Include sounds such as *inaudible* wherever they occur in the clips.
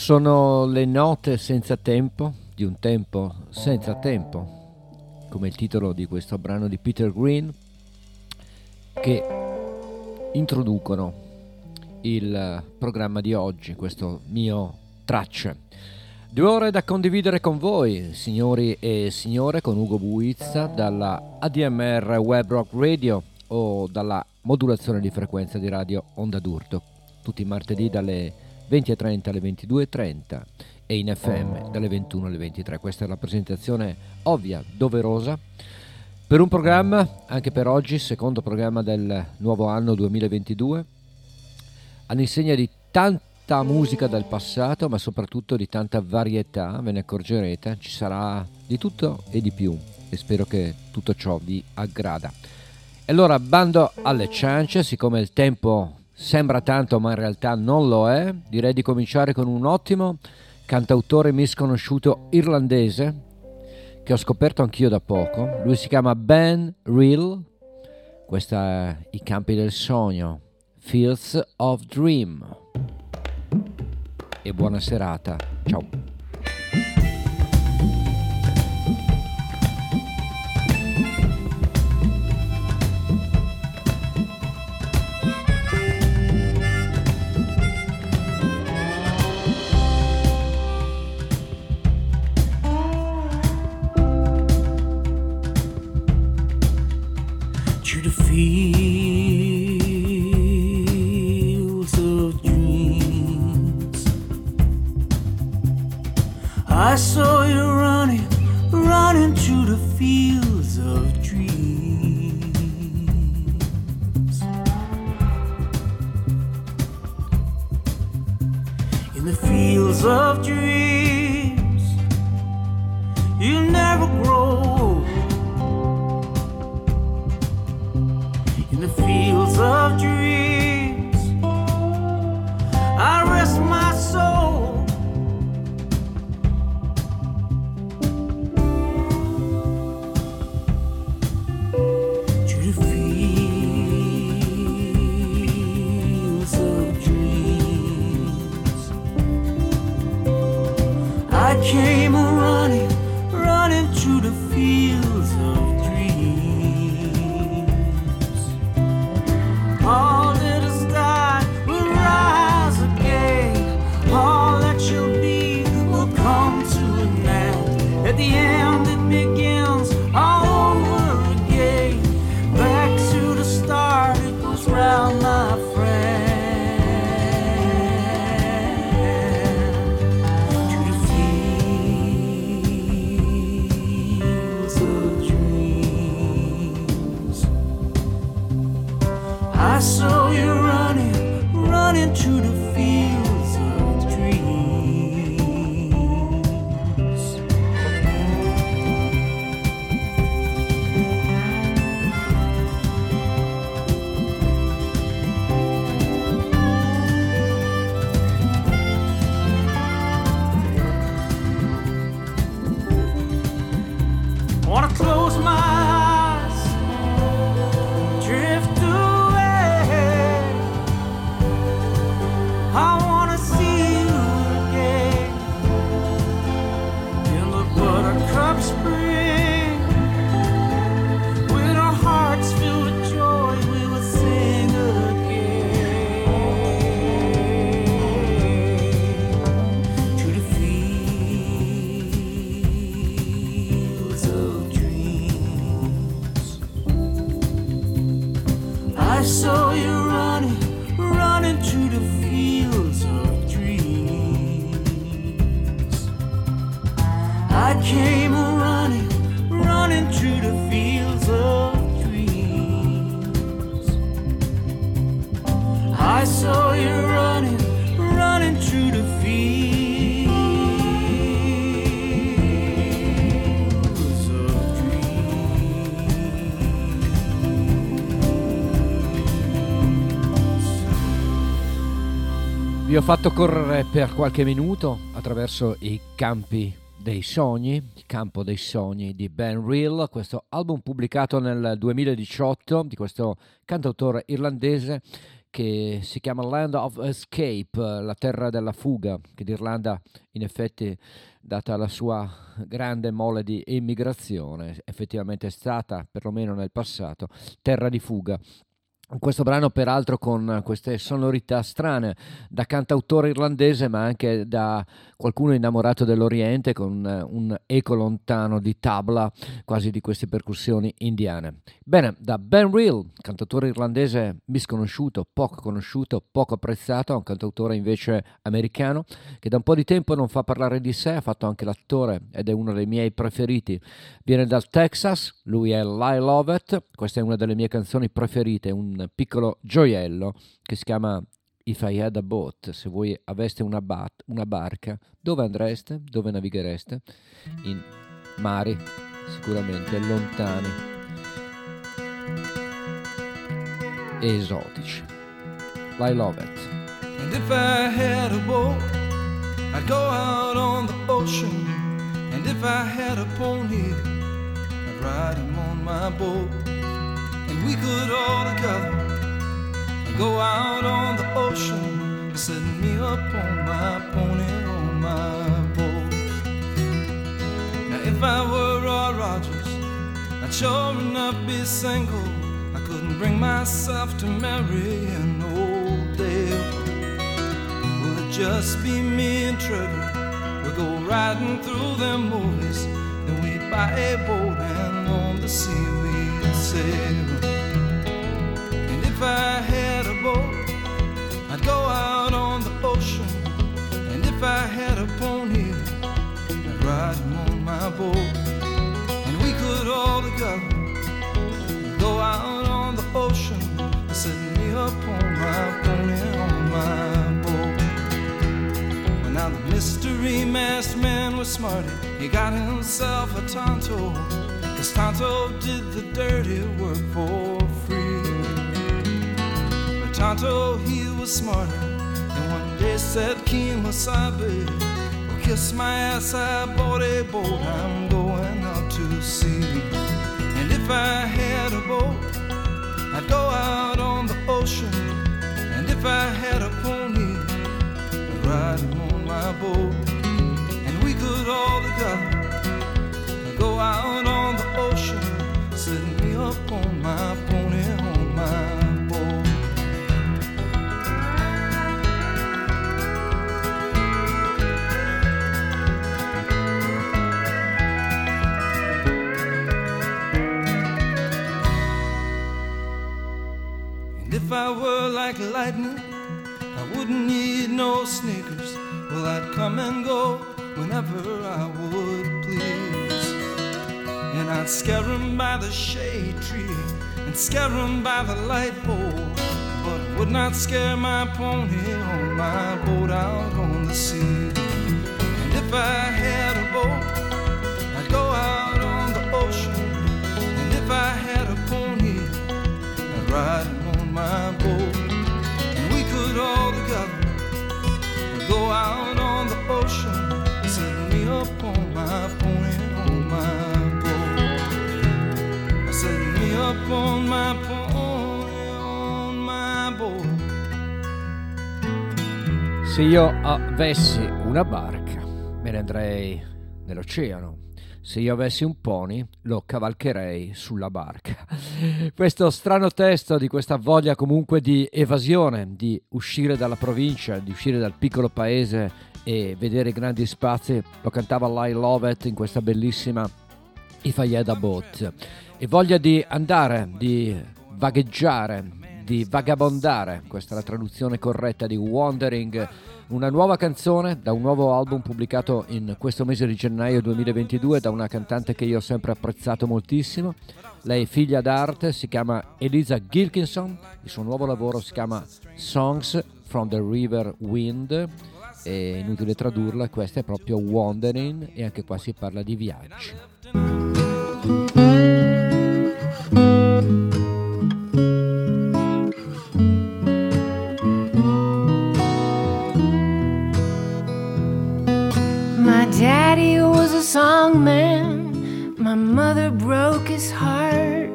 Sono le note senza tempo di un tempo senza tempo, come il titolo di questo brano di Peter Green, che introducono il programma di oggi, questo mio tracce. Due ore da condividere con voi, signori e signore, con Ugo Buizza dalla ADMR Web Rock Radio o dalla modulazione di frequenza di radio Onda d'Urto, tutti i martedì dalle 20.30 alle 22.30 e in FM dalle 21 alle 23. Questa è la presentazione ovvia, doverosa, per un programma, anche per oggi, secondo programma del nuovo anno 2022, all'insegna di tanta musica del passato, ma soprattutto di tanta varietà, ve ne accorgerete, ci sarà di tutto e di più e spero che tutto ciò vi aggrada. E allora bando alle ciance, siccome il tempo sembra tanto ma in realtà non lo è, direi di cominciare con un ottimo cantautore misconosciuto irlandese che ho scoperto anch'io da poco. Lui si chiama Ben Real, questa è I campi del sogno, Fields of Dream. E buona serata, ciao. loved you saw you running, running to the fields ho fatto correre per qualche minuto attraverso i campi dei sogni, il campo dei sogni di Ben Real, questo album pubblicato nel 2018 di questo cantautore irlandese che si chiama Land of Escape, la terra della fuga, che l'Irlanda in effetti, data la sua grande mole di immigrazione, effettivamente è stata, perlomeno nel passato, terra di fuga questo brano peraltro con queste sonorità strane da cantautore irlandese ma anche da qualcuno innamorato dell'Oriente con un eco lontano di tabla quasi di queste percussioni indiane. Bene, da Ben Real, cantautore irlandese misconosciuto, poco conosciuto, poco apprezzato, un cantautore invece americano che da un po' di tempo non fa parlare di sé, ha fatto anche l'attore ed è uno dei miei preferiti. Viene dal Texas, lui è Lyle Lovett, questa è una delle mie canzoni preferite, un piccolo gioiello che si chiama If I Had a Boat, se voi aveste una, bat, una barca, dove andreste? Dove navighereste? In mari sicuramente lontani e esotici. I love it. And if I had a boat, I'd go out on the ocean. And if I had a pony, I'd ride him on my boat. we could all together go out on the ocean, set me up on my pony on my boat. Now, if I were Roy Rogers, I'd sure enough be single. I couldn't bring myself to marry an old Dale. Will it just be me and Trevor? We'll go riding through them movies, then we'd buy a boat and on the sea we'd sail And if I had I'd go out on the ocean. And if I had a pony, I'd ride him on my boat. And we could all together go out on the ocean, set me up on my pony on my boat. Well, now the mystery masked man was smarty. He got himself a Tonto. Cause Tonto did the dirty work for Tonto, he was smarter. And one day said, Kemosabe, well, kiss my ass, I bought a boat, I'm going out to sea. And if I had a boat, I'd go out on the ocean. And if I had a pony, I'd ride him on my boat. And we could all together go out on the ocean, setting me up on my pony If I were like lightning, I wouldn't need no sneakers. Well, I'd come and go whenever I would please. And I'd scare 'em by the shade tree and scare 'em by the light pole. But would not scare my pony on my boat out on the sea. And if I had a boat, I'd go out on the ocean. And if I had a pony, I'd ride my boat, and we could all together go out on the ocean, set me up on my pony on my boat. Set me up on my pony on my boat. Se io avessi una barca, me ne andrei nell'oceano se io avessi un pony lo cavalcherei sulla barca. *laughs* Questo strano testo di questa voglia comunque di evasione, di uscire dalla provincia, di uscire dal piccolo paese e vedere grandi spazi, lo cantava Lyle Lovett in questa bellissima If I Had a Boat. E voglia di andare, di vagheggiare, di vagabondare, questa è la traduzione corretta di Wandering una nuova canzone da un nuovo album pubblicato in questo mese di gennaio 2022 da una cantante che io ho sempre apprezzato moltissimo. Lei è figlia d'arte, si chiama Elisa Gilkinson, il suo nuovo lavoro si chiama Songs from the River Wind. È inutile tradurla, questa è proprio Wandering e anche qua si parla di viaggi. Song man. My mother broke his heart,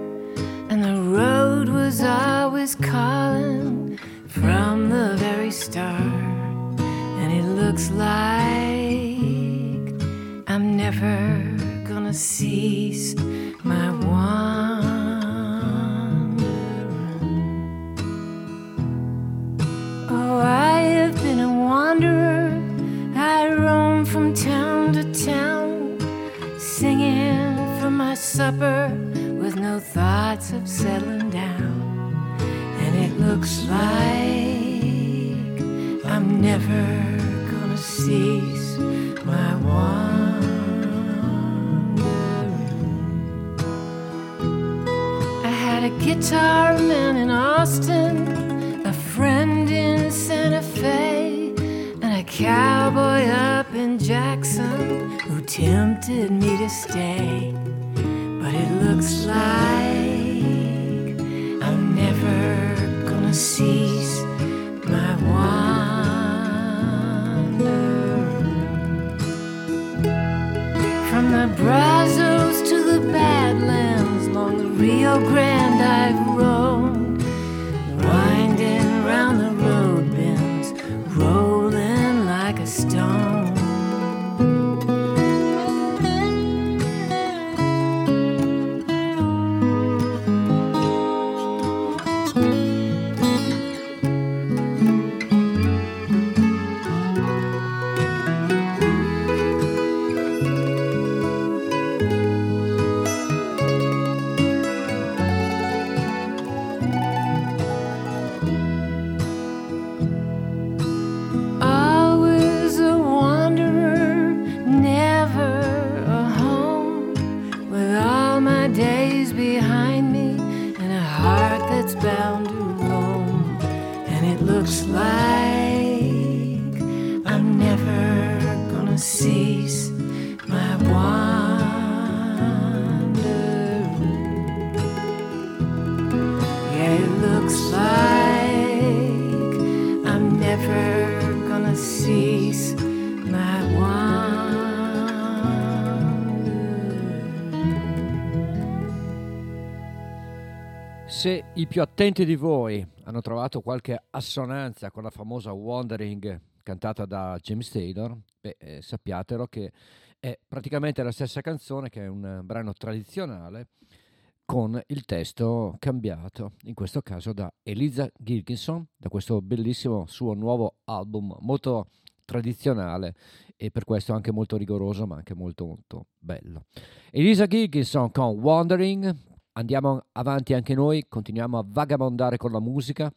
and the road was always calling from the very start, and it looks like I'm never gonna cease my wandering. Oh, I have been a wanderer. I roam to town, singing for my supper with no thoughts of settling down. And it looks like I'm never gonna cease my wandering. I had a guitar man in Austin, a friend in Santa Fe, cowboy up in Jackson who tempted me to stay. But it looks like I'm never gonna cease my wandering. From the Brazos to the Badlands, along the Rio Grande più attenti di voi hanno trovato qualche assonanza con la famosa Wandering cantata da James Taylor, beh, eh, sappiatelo che è praticamente la stessa canzone che è un brano tradizionale con il testo cambiato, in questo caso da Eliza Gilkinson, da questo bellissimo suo nuovo album molto tradizionale e per questo anche molto rigoroso ma anche molto molto bello. Elisa Gilkinson con Wandering, andiamo avanti anche noi, continuiamo a vagabondare con la musica,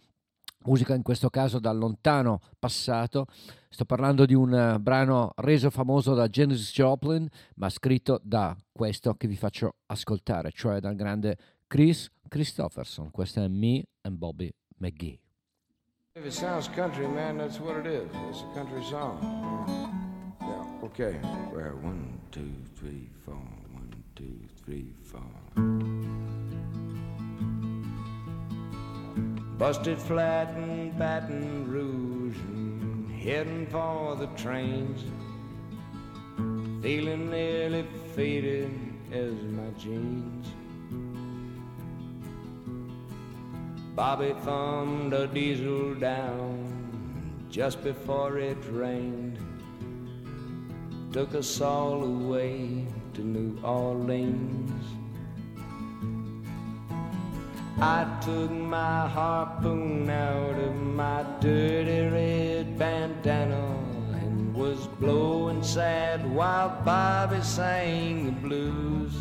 musica in questo caso dal lontano passato. Sto parlando di un uh, brano reso famoso da Janis Joplin, ma scritto da questo che vi faccio ascoltare, cioè dal grande Chris Christopherson. Questo è Me and Bobby McGee. If it sounds country, man, that's what it is. It's a country song. Yeah, okay. Well, one, two, three, four. One, two, three, four. Busted flat in Baton Rouge and heading for the trains. Feeling nearly faded as my jeans. Bobby thumbed a diesel down just before it rained. Took us all away to New Orleans. I took my harpoon out of my dirty red bandana and was blowing sad while Bobby sang the blues.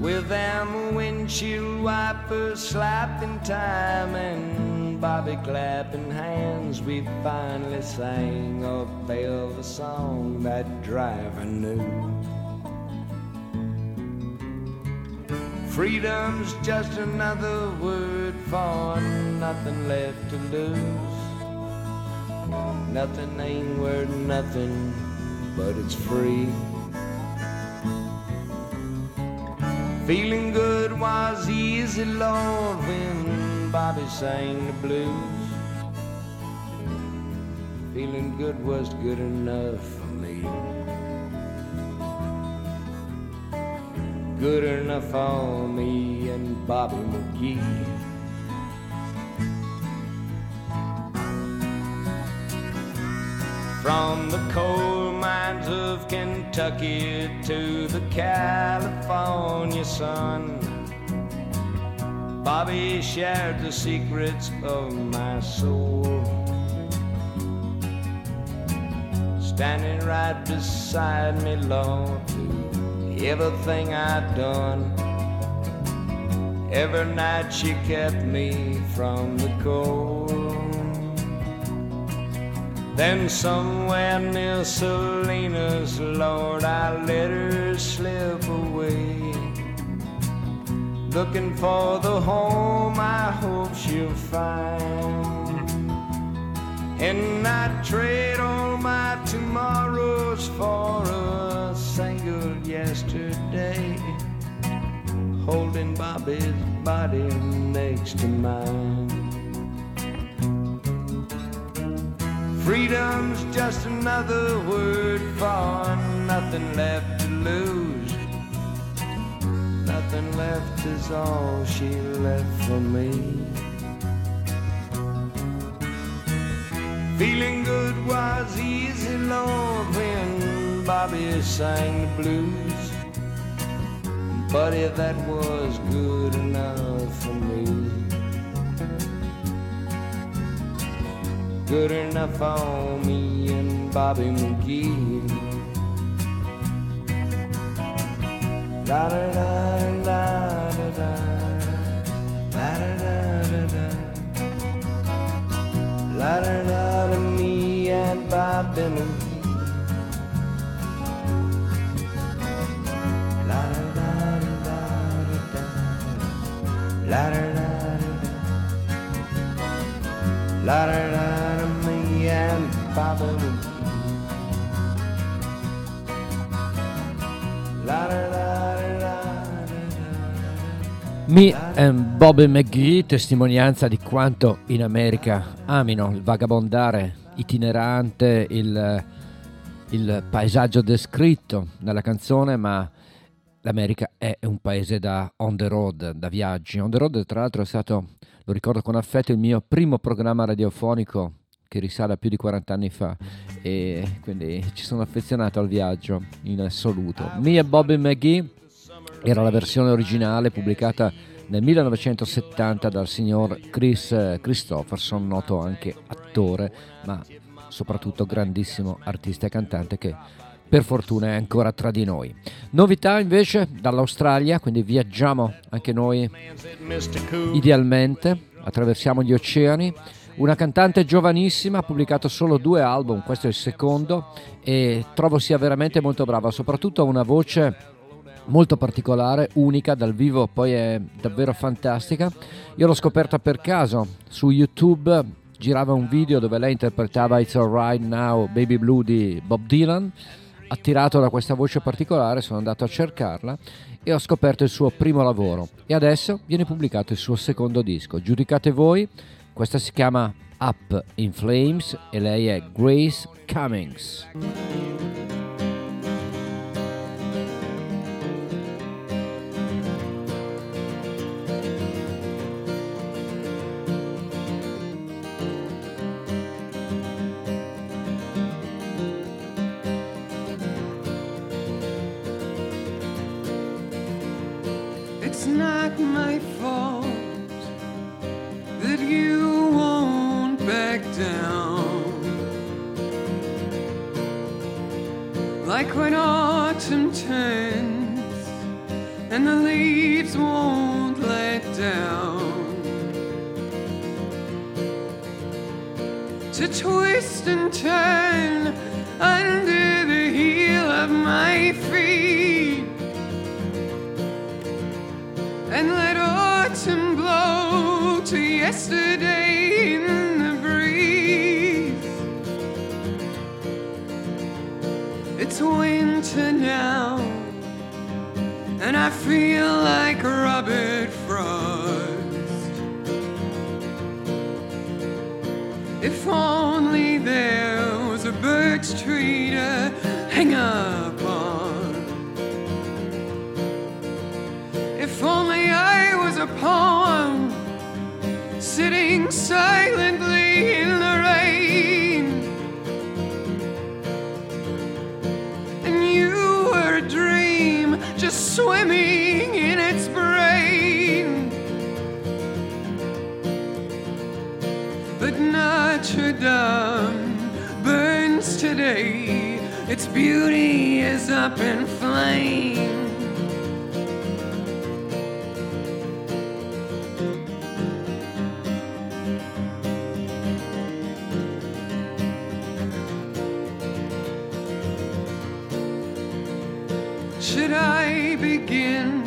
With them windshield wipers slapping time and Bobby clapping hands, we finally sang a velvet song that driver knew. Freedom's just another word for nothing left to lose. Nothing ain't worth nothing, but it's free. Feeling good was easy, Lord, when Bobby sang the blues. Feeling good was good enough for me. Good enough for me and Bobby McGee. From the coal mines of Kentucky to the California sun. Bobby shared the secrets of my soul. Standing right beside me, Lord, everything I'd done. Every night she kept me from the cold. Then somewhere near Salinas, Lord, I let her slip away. Looking for the home I hope she'll find. And I trade all my tomorrows for a single yesterday. Holding Bobby's body next to mine. Freedom's just another word for nothing left to lose. Nothing left is all she left for me. Feeling good was easy, Lord, when Bobby sang the blues. Buddy, that was good enough for me. good enough for me and Bobby McGee. La da da da me and Bob Dylan. La da da da da da La da da da da. La da da da me and Bob Dylan. Me and Bobby McGee, testimonianza di quanto in America amino il vagabondare itinerante, il, il paesaggio descritto nella canzone, ma l'America è un paese da on the road, da viaggi. On the road, tra l'altro, è stato, lo ricordo con affetto, il mio primo programma radiofonico che risale a più di 40 anni fa e quindi ci sono affezionato al viaggio in assoluto. Me e Bobby McGee era la versione originale pubblicata nel 1970 dal signor Chris Christopherson, noto anche attore, ma soprattutto grandissimo artista e cantante che per fortuna è ancora tra di noi. Novità invece dall'Australia, quindi viaggiamo anche noi idealmente, attraversiamo gli oceani una cantante giovanissima, ha pubblicato solo due album, questo è il secondo, e trovo sia veramente molto brava, soprattutto ha una voce molto particolare, unica dal vivo, poi è davvero fantastica. Io l'ho scoperta per caso su YouTube, girava un video dove lei interpretava It's Alright Now Baby Blue di Bob Dylan. Attirato da questa voce particolare sono andato a cercarla e ho scoperto il suo primo lavoro e adesso viene pubblicato il suo secondo disco. Giudicate voi questa si chiama Up in Flames e lei è Grace Cummings. It's not my Like when autumn turns and the leaves won't let down. To twist and turn under the heel of my feet and let autumn blow to yesterday It's winter now, and I feel like Robert Frost. If only there was a birch tree to hang upon. If only I was a poem sitting silently Burns today, its beauty is up in flame. Should I begin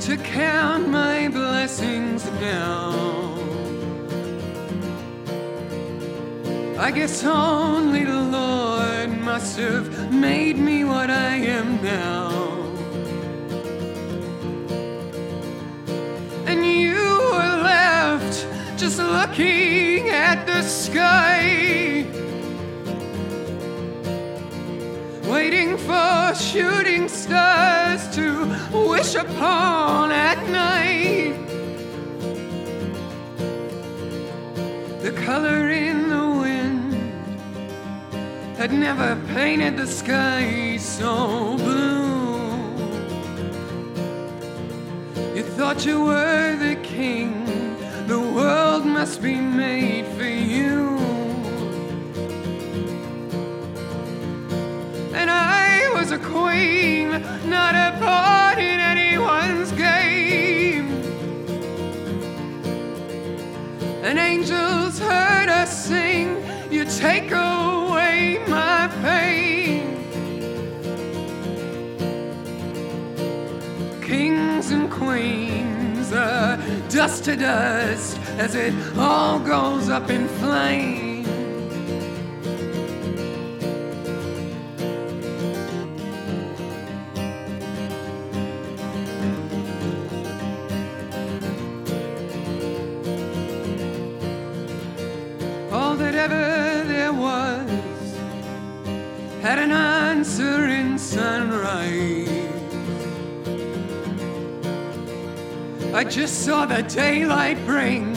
to count my blessings now? I guess only the Lord must have made me what I am now. And you were left just looking at the sky. waiting for shooting stars to wish upon at night. The color in had never painted the sky so blue. You thought you were the king, the world must be made for you. and I was a queen, not a pawn in anyone's game. And angels heard us sing, You take away my pain. Kings and queens are dust to dust as it all goes up in flames. I just saw the daylight bring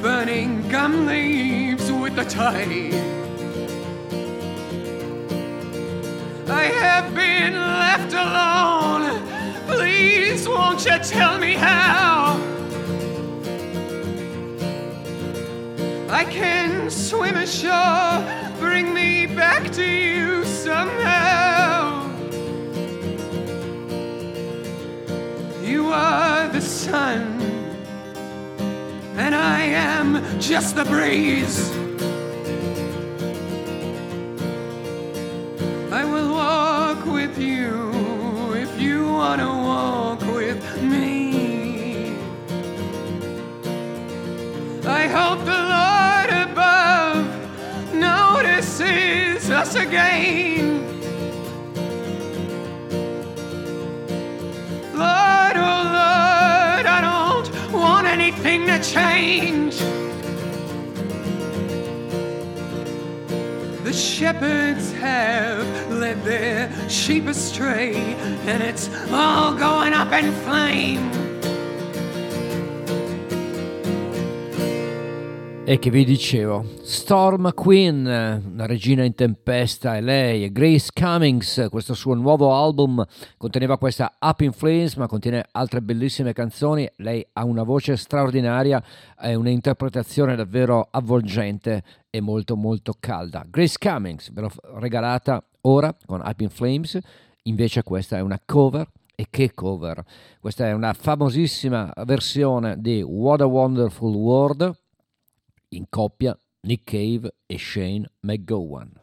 burning gum leaves with the tide. I have been left alone. Please, won't you tell me how? I can swim ashore, sun, and I am just the breeze. I will walk with you if you want to walk with me. I hope the Lord above notices us again. Change. The shepherds have led their sheep astray, and it's all going up in flame. E che vi dicevo, Storm Queen, una regina in tempesta, è lei, è Grace Cummings, questo suo nuovo album conteneva questa Up in Flames, ma contiene altre bellissime canzoni, lei ha una voce straordinaria e un'interpretazione davvero avvolgente e molto molto calda. Grace Cummings, ve l'ho regalata ora con Up in Flames, invece questa è una cover e che cover! Questa è una famosissima versione di What a Wonderful World in coppia Nick Cave e Shane McGowan.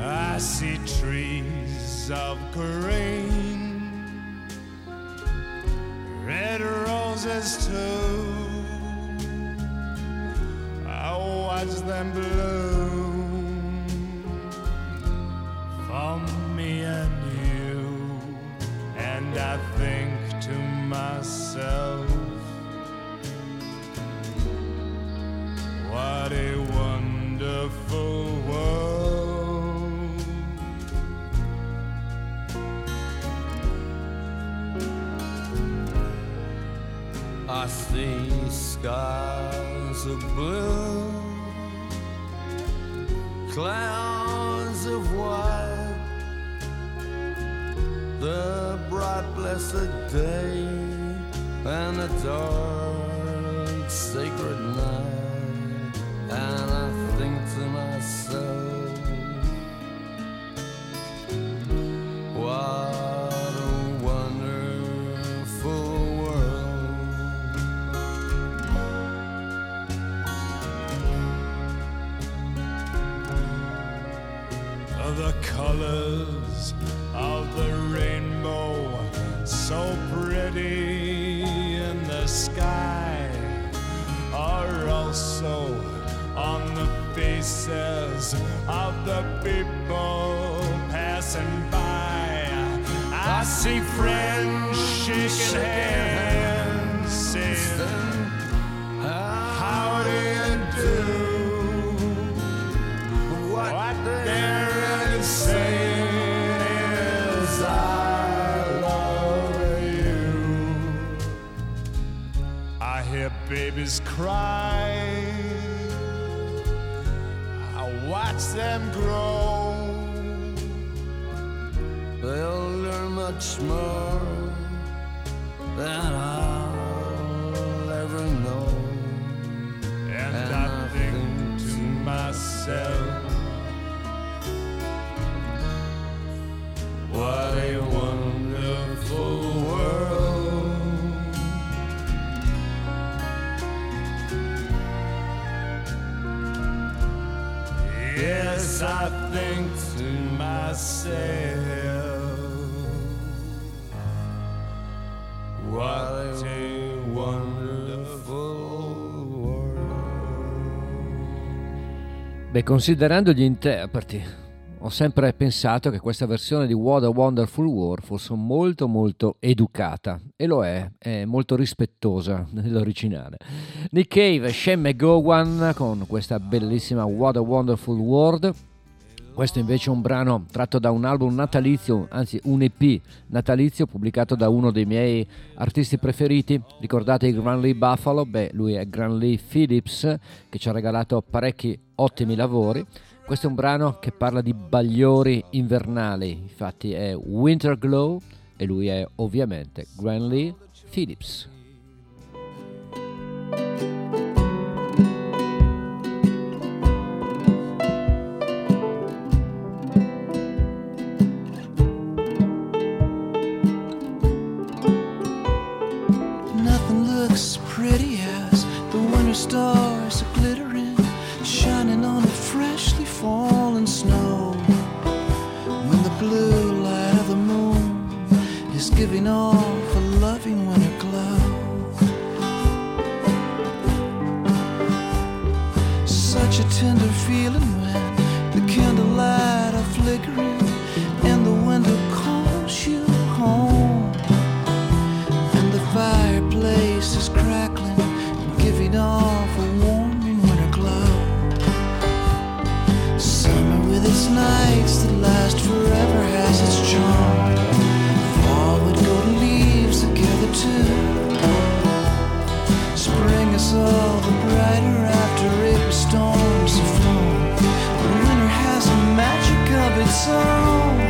I see trees of green, red roses too. I watch them bloom for me and you, and I think to myself, what a wonderful world. I see skies of blue, clouds of white, the bright blessed day and the dark sacred night, and I think to myself, what the colors of the rainbow so pretty in the sky are also on the faces of the people passing by. I see friends shaking hands babies cry. I watch them grow. They'll learn much more than I'll ever know. And, And I I think think to myself, myself, what a wonderful world. Beh, considerando gli interpreti, ho sempre pensato che questa versione di What a Wonderful World fosse molto molto educata e lo è, è molto rispettosa *laughs* nell'originale. Nick Cave, Shem McGowan con questa bellissima What a Wonderful World. Questo invece è un brano tratto da un album natalizio, anzi un EP natalizio pubblicato da uno dei miei artisti preferiti. Ricordate il Gran Lee Buffalo? Beh, lui è Gran Lee Phillips che ci ha regalato parecchi ottimi lavori. Questo è un brano che parla di bagliori invernali, infatti è Winter Glow e lui è ovviamente Gran Lee Phillips. As pretty as the winter stars are glittering, shining on the freshly fallen snow. When the blue light of the moon is giving off nights that last forever has its charm. Fall would go to leaves together too. Spring is all the brighter after April storms have flown. But winter has a magic of its own.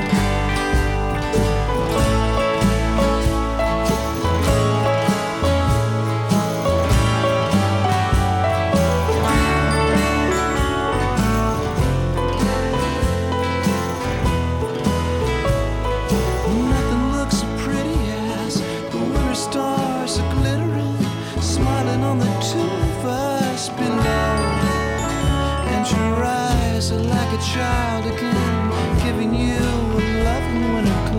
a child again, giving you a loving when I come.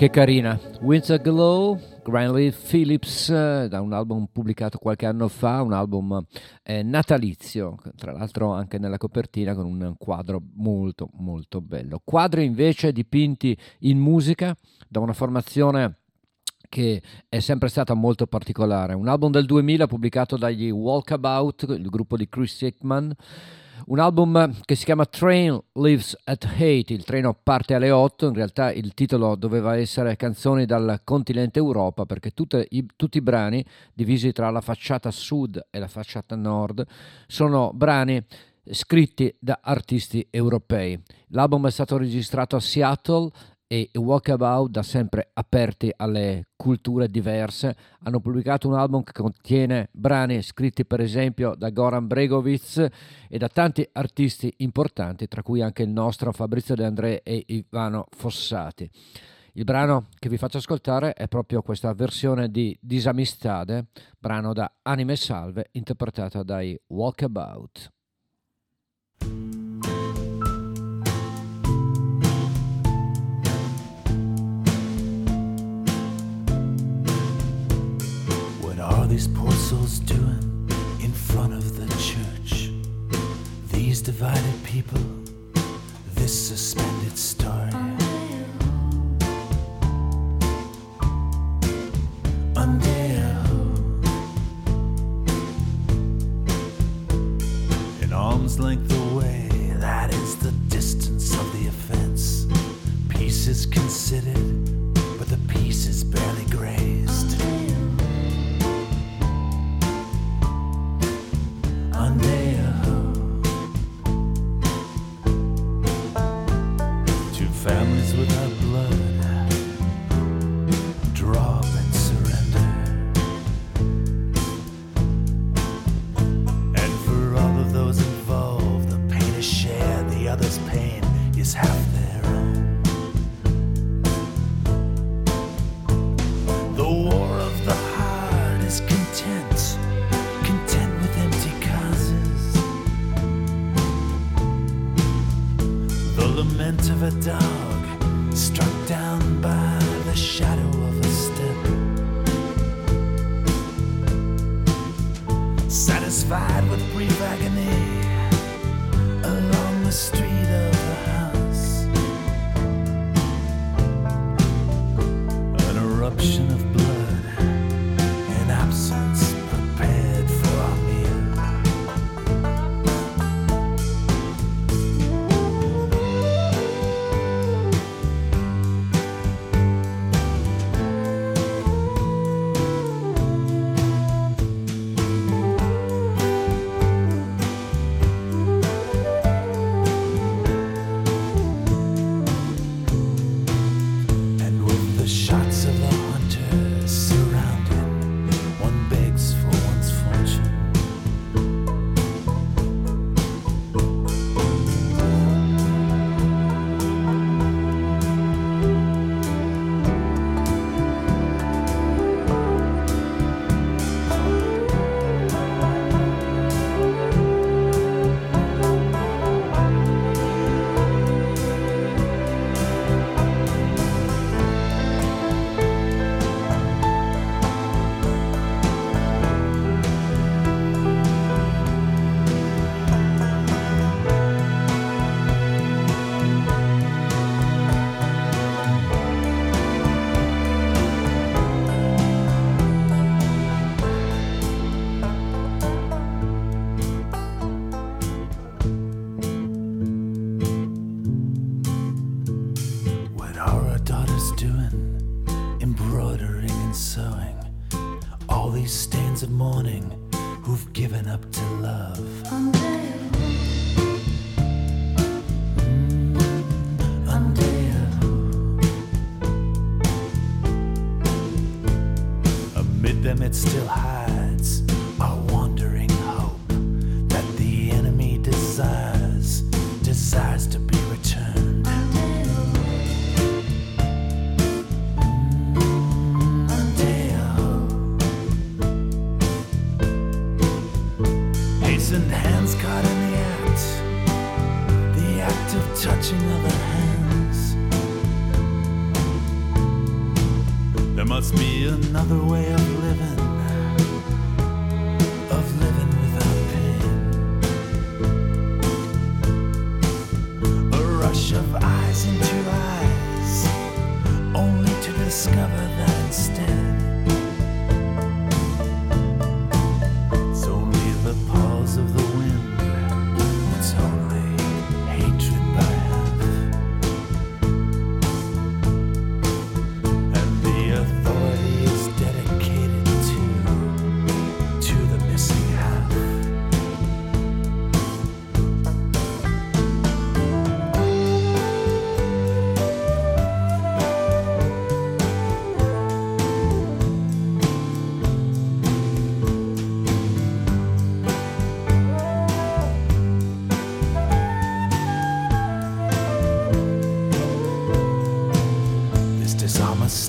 Che carina. Winter Glow, Granley Phillips, eh, da un album pubblicato qualche anno fa, un album eh, natalizio, tra l'altro anche nella copertina con un quadro molto molto bello. Quadri invece dipinti in musica da una formazione che è sempre stata molto particolare. Un album del 2000 pubblicato dagli Walkabout, il gruppo di Chris Hickman un album che si chiama Train Lives at Hate, il treno parte alle 8, in realtà il titolo doveva essere Canzoni dal continente Europa perché i, tutti i brani, divisi tra la facciata sud e la facciata nord, sono brani scritti da artisti europei. L'album è stato registrato a Seattle e Walkabout, da sempre aperti alle culture diverse, hanno pubblicato un album che contiene brani scritti per esempio da Goran Bregovic e da tanti artisti importanti, tra cui anche il nostro Fabrizio De André e Ivano Fossati. Il brano che vi faccio ascoltare è proprio questa versione di Disamistade, brano da Anime Salve, interpretata dai Walkabout. These poor souls doing in front of the church? These divided people, this suspended story. An arm's length away, that is the distance of the offense. Peace is considered, but the peace is barely grazed. Other's pain is half their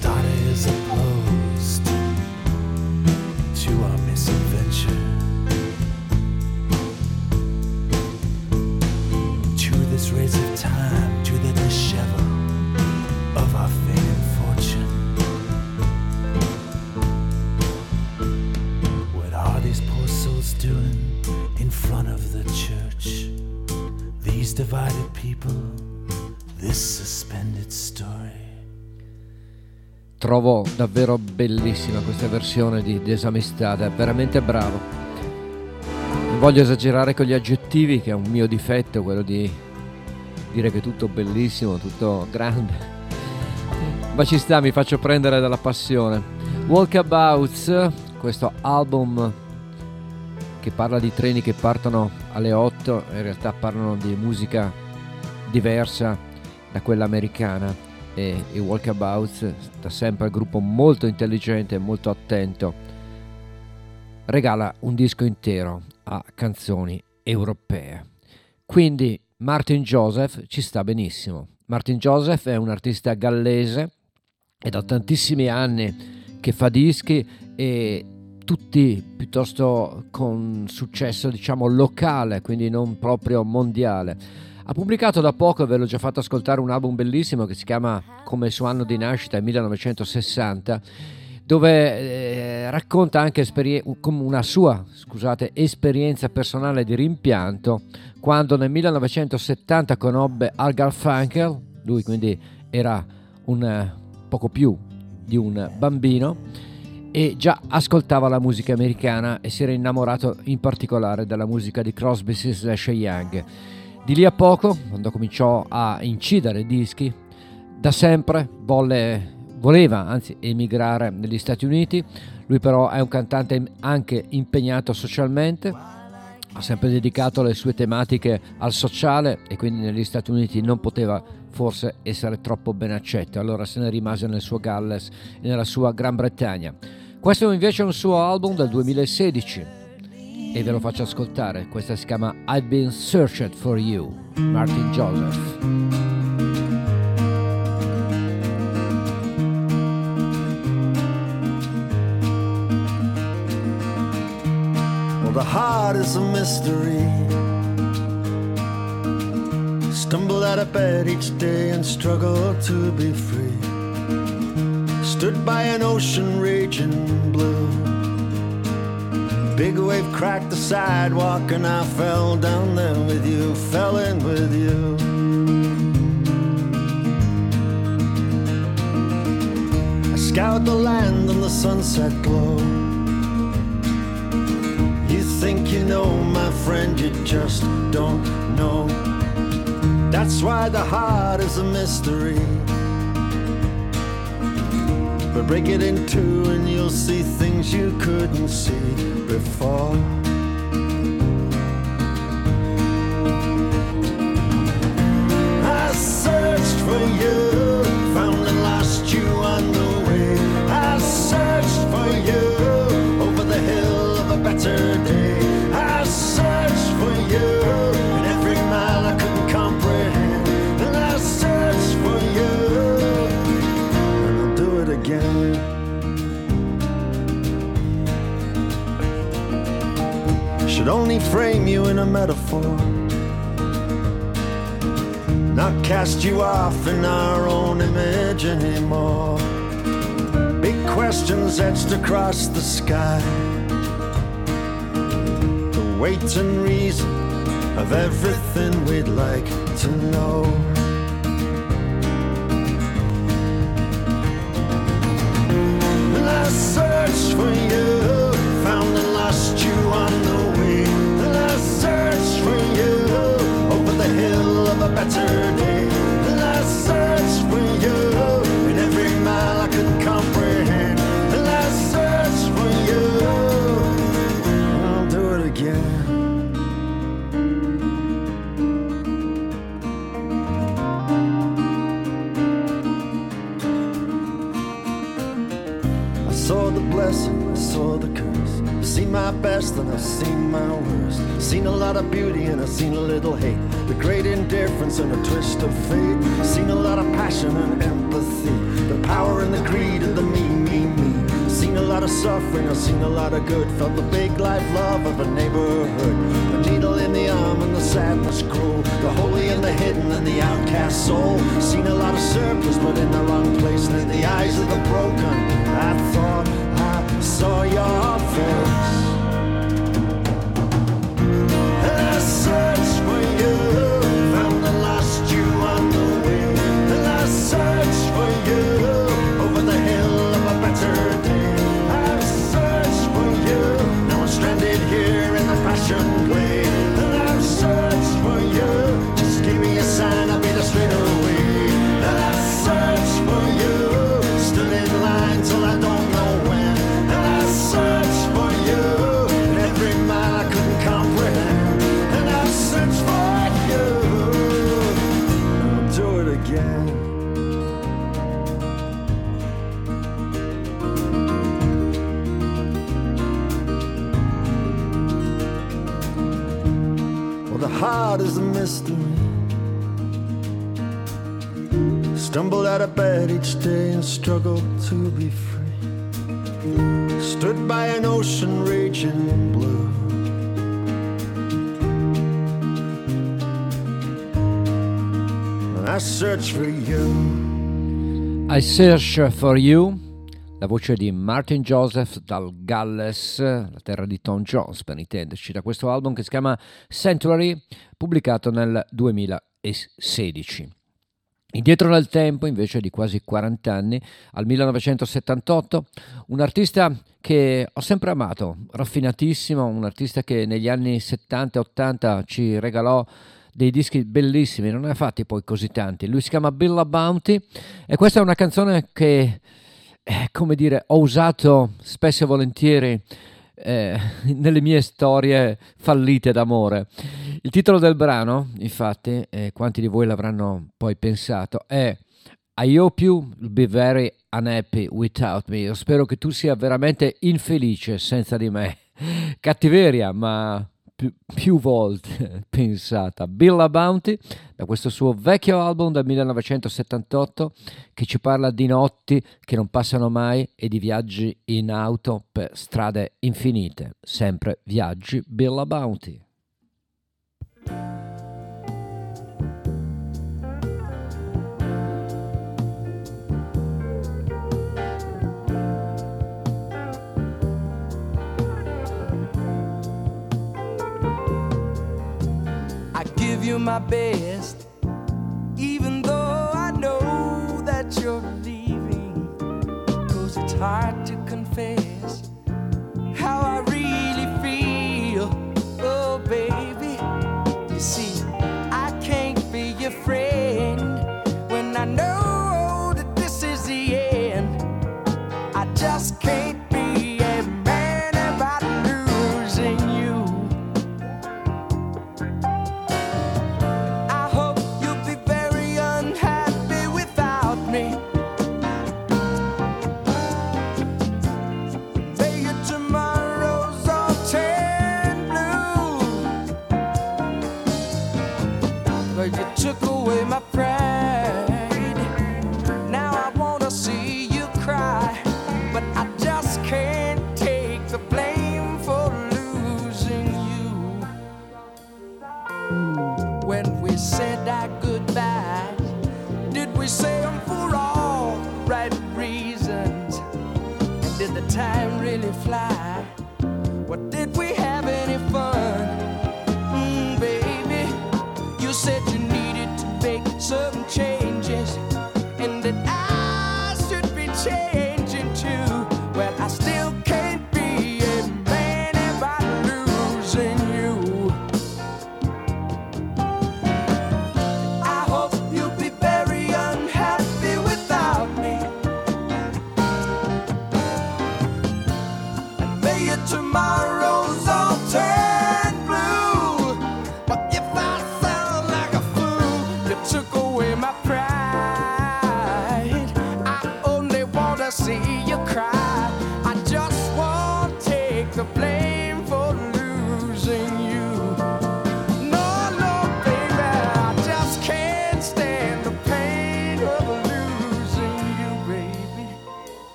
started is opposed to a Trovo davvero bellissima questa versione di Desamistad, è veramente bravo. Non voglio esagerare con gli aggettivi, che è un mio difetto, quello di dire che è tutto bellissimo, tutto grande. Ma ci sta, mi faccio prendere dalla passione. Walkabouts, questo album che parla di treni che partono alle 8, in realtà parlano di musica diversa da quella americana e i Walkabouts, da sempre il gruppo molto intelligente e molto attento, regala un disco intero a canzoni europee. Quindi Martin Joseph ci sta benissimo. Martin Joseph è un artista gallese è da tantissimi anni che fa dischi e tutti piuttosto con successo diciamo locale, quindi non proprio mondiale. Ha pubblicato da poco, ve l'ho già fatto ascoltare, un album bellissimo che si chiama come suo anno di nascita, 1960, dove eh, racconta anche esperie- come una sua scusate, esperienza personale di rimpianto quando nel 1970 conobbe Al Garfunkel, lui quindi era un eh, poco più di un bambino e già ascoltava la musica americana e si era innamorato in particolare della musica di Crosby, Stills Young. Di lì a poco, quando cominciò a incidere dischi, da sempre volle, voleva anzi emigrare negli Stati Uniti. Lui però è un cantante anche impegnato socialmente, ha sempre dedicato le sue tematiche al sociale e quindi negli Stati Uniti non poteva forse essere troppo ben accetto, allora se ne rimase nel suo Galles e nella sua Gran Bretagna. Questo invece è un suo album del 2016 e ve lo faccio ascoltare. Questa si chiama I've Been Searched for You, Martin Joseph. The heart is a mystery. Stumble out of bed each day and struggle to be free. Stood by an ocean raging blue. Big wave cracked the sidewalk and I fell down there with you, fell in with you. I scoured the land in the sunset glow. You think you know, my friend, you just don't know. That's why the heart is a mystery. But break it in two and you'll see things you couldn't see before. Should only frame you in a metaphor not cast you off in our own image anymore. Big questions etched across the sky. The weight and reason of everything we'd like to know. Better day. Seen my best and I've seen my worst. Seen a lot of beauty and I've seen a little hate. The great indifference and a twist of fate. Seen a lot of passion and empathy. The power and the greed and the me, me, me. Seen a lot of suffering, I've seen a lot of good. Felt the big life love of a neighborhood. A needle in the arm and the sadness grow. The holy and the hidden and the outcast soul. Seen a lot of surplus, but in the wrong place. And in the eyes of the broken, I thought saw your face. Stumbled out of bed each day and struggled to be free. Stood by an ocean raging blue. I search for you. I Search for You, la voce di Martin Joseph dal Galles, la terra di Tom Jones per intenderci, da questo album che si chiama Sanctuary, pubblicato nel 2016. Indietro nel tempo, invece di quasi 40 anni, al 1978, un artista che ho sempre amato, raffinatissimo, un artista che negli anni 70 e 80 ci regalò dei dischi bellissimi, non ne ha fatti poi così tanti. Lui si chiama Billa Bounty e questa è una canzone che, eh, come dire, ho usato spesso e volentieri eh, *laughs* nelle mie storie fallite d'amore. Il titolo del brano, infatti, eh, quanti di voi l'avranno poi pensato, è I hope you be very unhappy without me. Io spero che tu sia veramente infelice senza di me. *laughs* Cattiveria, ma più, più volte *laughs* pensata. Billa Bounty, da questo suo vecchio album del 1978, che ci parla di notti che non passano mai e di viaggi in auto per strade infinite. Sempre viaggi Billa Bounty. my bed.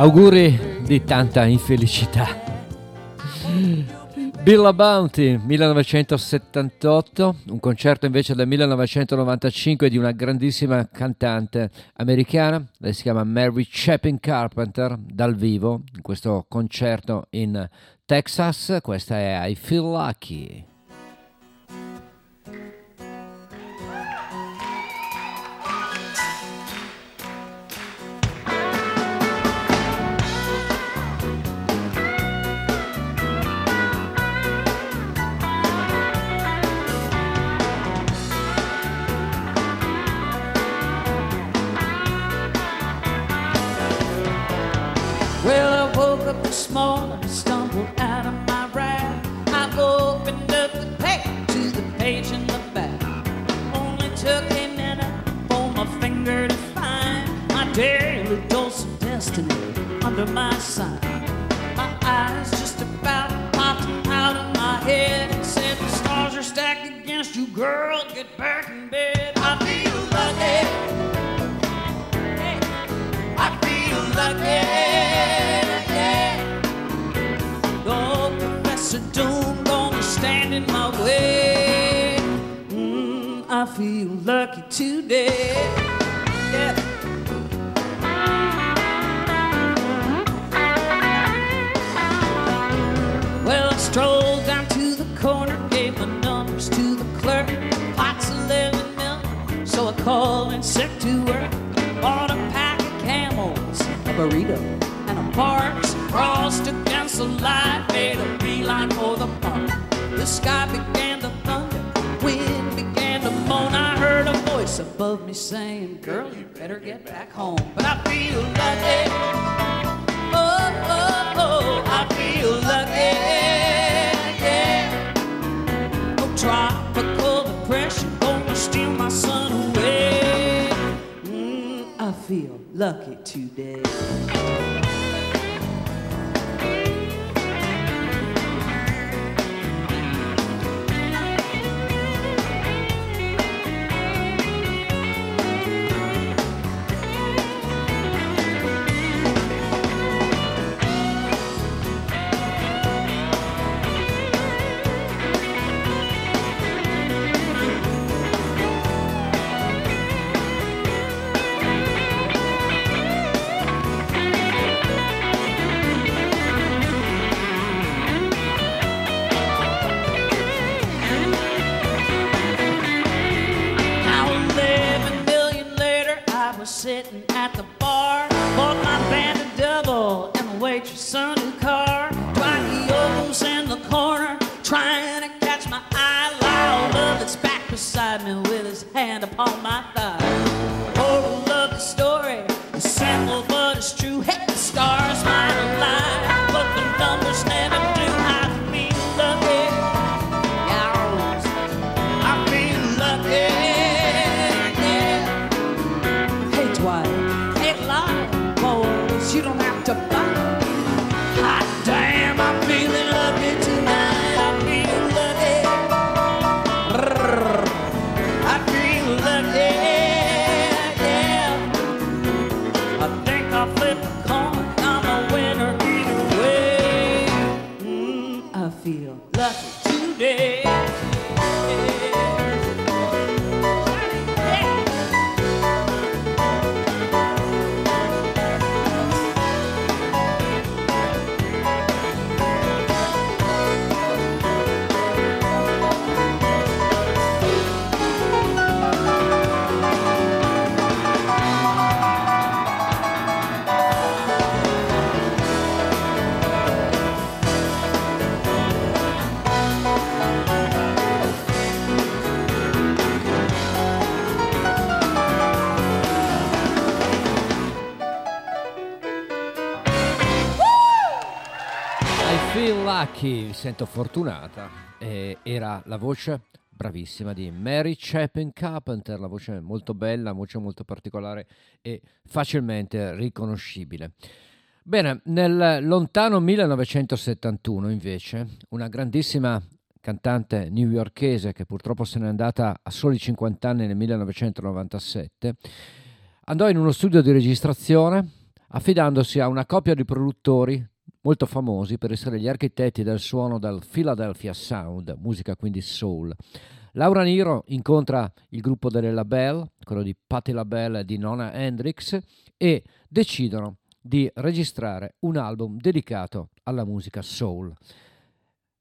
Auguri di tanta infelicità. Billa Bounty 1978, un concerto invece del 1995 di una grandissima cantante americana, lei si chiama Mary Chapin Carpenter, dal vivo, in questo concerto in Texas, questa è I Feel Lucky. Under my sign. My eyes just about popped out of my head and said, The stars are stacked against you, girl. Get back in bed. I feel lucky. I feel lucky. No Professor Doom gonna stand in my way. Mm, I feel lucky today. Called and said to work. bought a pack of camels, a burrito, and a parks. Crossed against the light, made a beeline for the park. The sky began to thunder, wind began to moan. I heard a voice above me saying, Girl, you better get back home. But I feel lucky. Oh, oh, oh, I feel lucky. Yeah. No tropical feel lucky today. Sitting at the bar. Bought my band a double and the waitress a new car. Dwight Yoko's in the corner trying to catch my eye. Lyle Lovett's back beside me with his hand upon my thigh. Lucky, mi sento fortunata. Eh, era la voce bravissima di Mary Chapin Carpenter, la voce molto bella, voce molto particolare e facilmente riconoscibile. Bene, nel lontano 1971 invece, una grandissima cantante newyorkese che purtroppo se n'è andata a soli 50 anni nel 1997, andò in uno studio di registrazione affidandosi a una coppia di produttori molto famosi per essere gli architetti del suono del Philadelphia Sound, musica quindi soul. Laura Niro incontra il gruppo delle LaBelle, quello di Patti LaBelle e di Nona Hendrix, e decidono di registrare un album dedicato alla musica soul.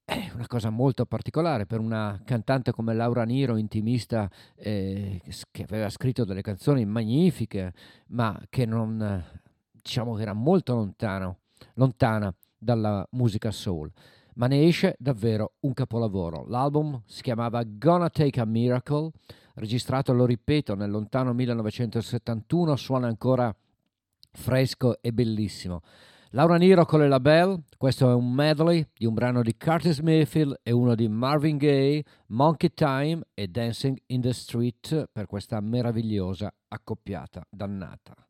È una cosa molto particolare per una cantante come Laura Niro, intimista, eh, che aveva scritto delle canzoni magnifiche, ma che non, diciamo che era molto lontano, lontana dalla musica soul. Ma ne esce davvero un capolavoro. L'album si chiamava Gonna Take a Miracle, registrato, lo ripeto, nel lontano 1971, suona ancora fresco e bellissimo. Laura Niro con le label, questo è un medley di un brano di Curtis Mayfield e uno di Marvin Gaye, Monkey Time e Dancing in the Street per questa meravigliosa accoppiata dannata.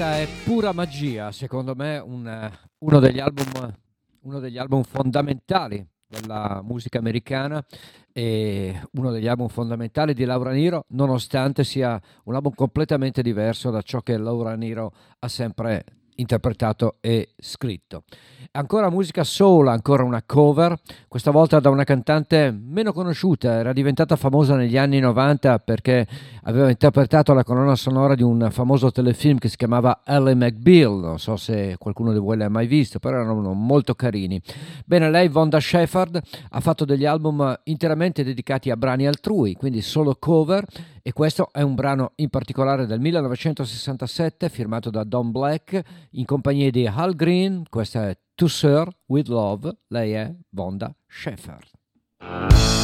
Questa è pura magia, secondo me un, eh, uno, degli album, uno degli album fondamentali della musica americana e uno degli album fondamentali di Laura Niro, nonostante sia un album completamente diverso da ciò che Laura Niro ha sempre interpretato e scritto. Ancora musica soul, ancora una cover, questa volta da una cantante meno conosciuta, era diventata famosa negli anni 90 perché aveva interpretato la colonna sonora di un famoso telefilm che si chiamava Ally McBeal, non so se qualcuno di voi l'ha mai visto, però erano molto carini. Bene, lei, Vonda Shepard, ha fatto degli album interamente dedicati a brani altrui, quindi solo cover, e questo è un brano in particolare del 1967 firmato da Don Black in compagnia di Hal Green, questa è To Sir With Love, lei è Vonda Shepard.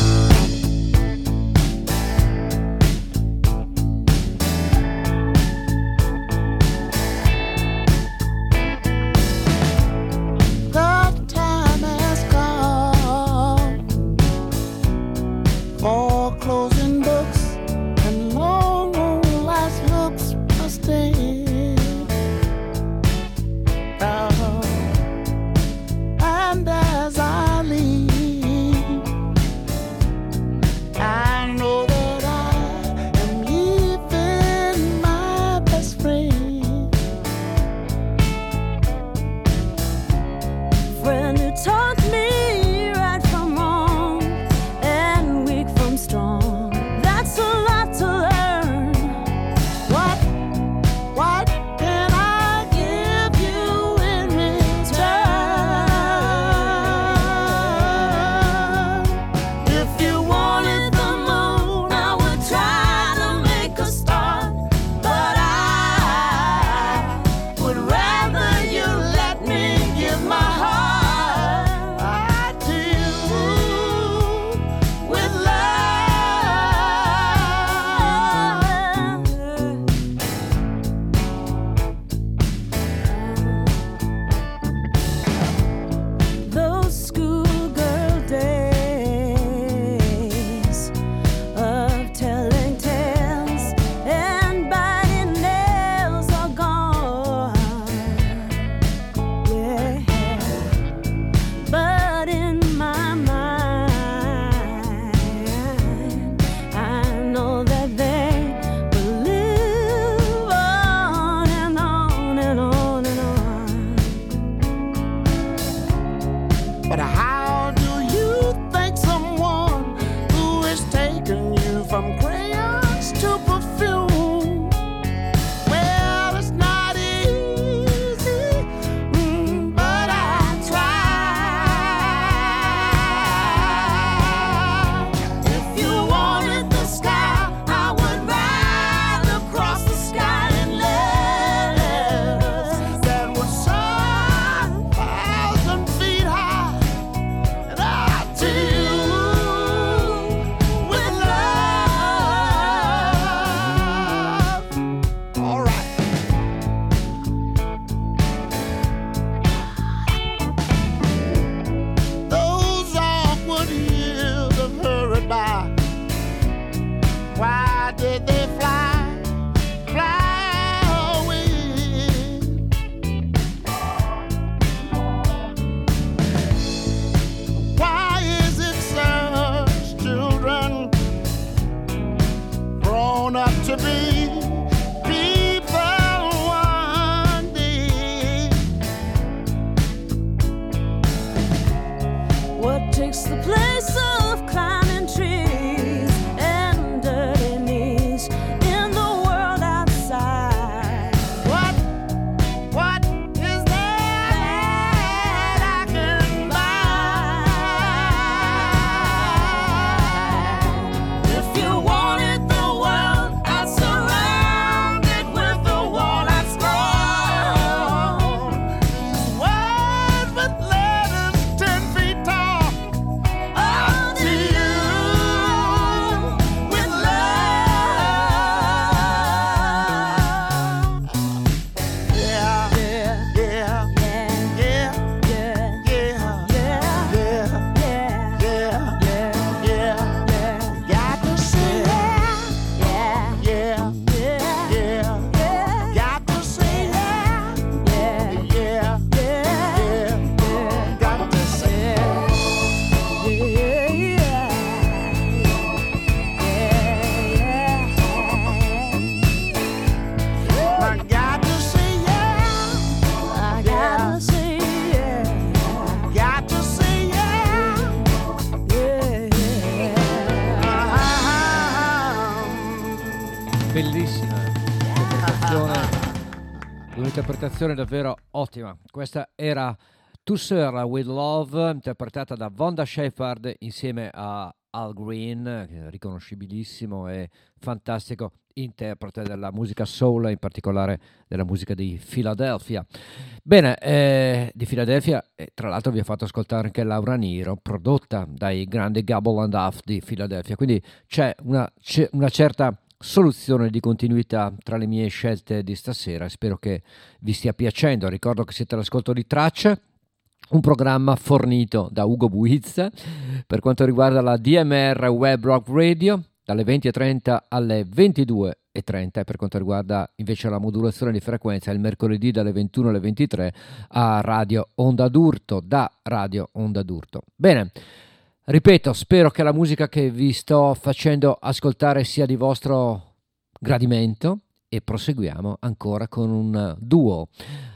Un'interpretazione davvero ottima. Questa era To Sir with Love, interpretata da Vonda Shepard insieme a Al Green, riconoscibilissimo e fantastico interprete della musica soul, in particolare della musica di Philadelphia. Bene, eh, di Philadelphia, e tra l'altro vi ho fatto ascoltare anche Laura Niro, prodotta dai grandi Gabble and Huff di Philadelphia, quindi c'è una, c'è una certa soluzione di continuità tra le mie scelte di stasera. Spero che vi stia piacendo. Ricordo che siete all'ascolto di Tracce, un programma fornito da Ugo Buizza per quanto riguarda la DMR Web Rock Radio dalle 20.30 alle 22.30 e per quanto riguarda invece la modulazione di frequenza il mercoledì dalle 21 alle 23 a Radio Onda d'Urto da Radio Onda d'Urto. Bene. Ripeto, spero che la musica che vi sto facendo ascoltare sia di vostro gradimento e proseguiamo ancora con un duo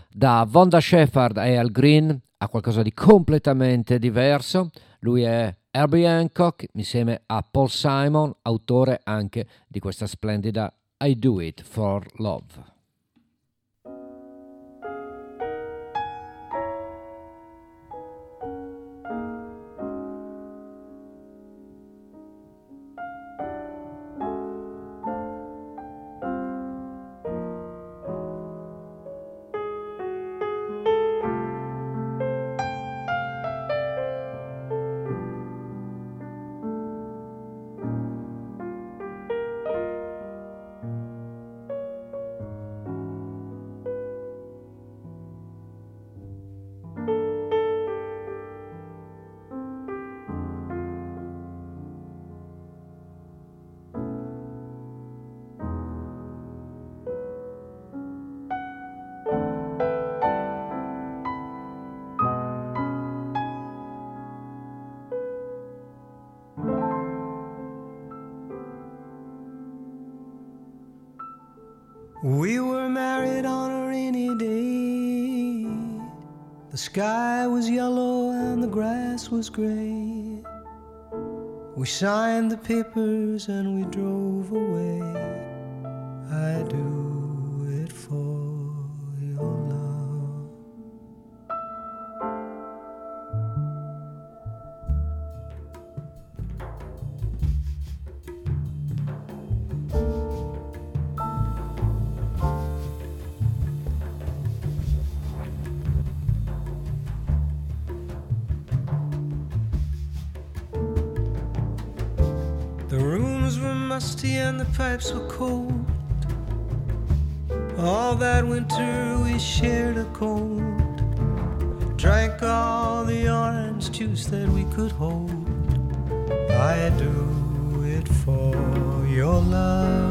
da Vonda Shepard e Al Green a qualcosa di completamente diverso. Lui è Herbie Hancock insieme a Paul Simon, autore anche di questa splendida I Do It for Love. Papers and we drove juice that we could hold. I do it for your love.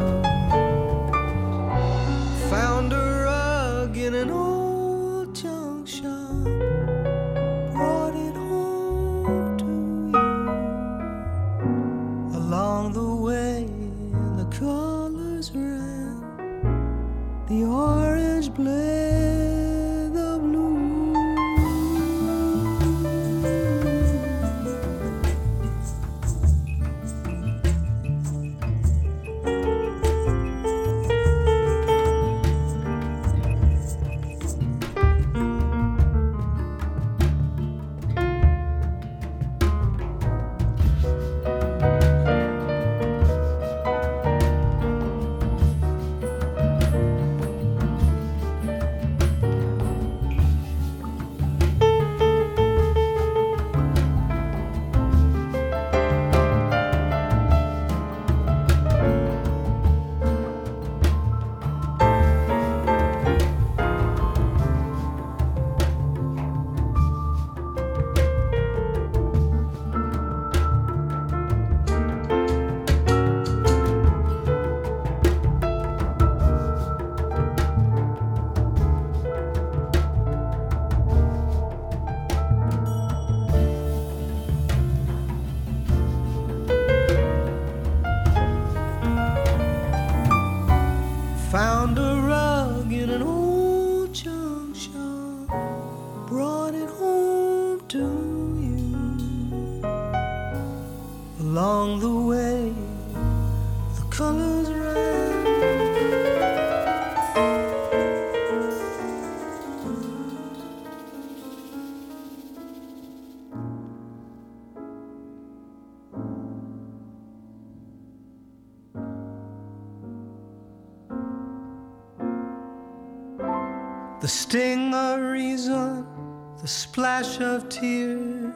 Tears,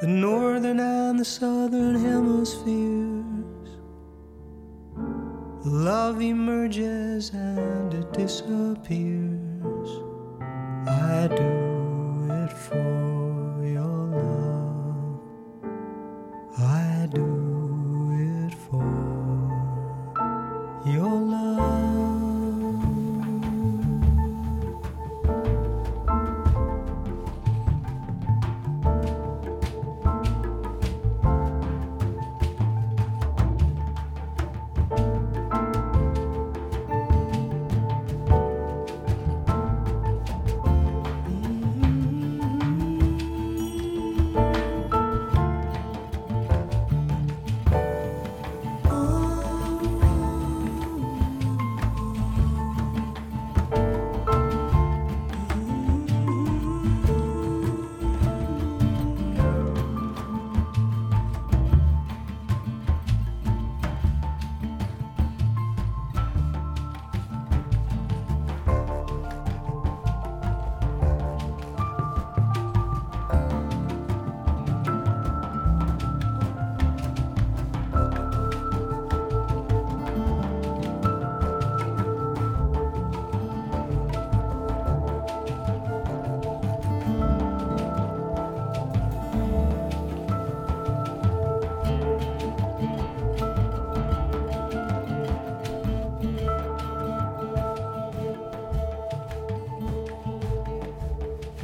the northern and the southern hemispheres. Love emerges and it disappears. I do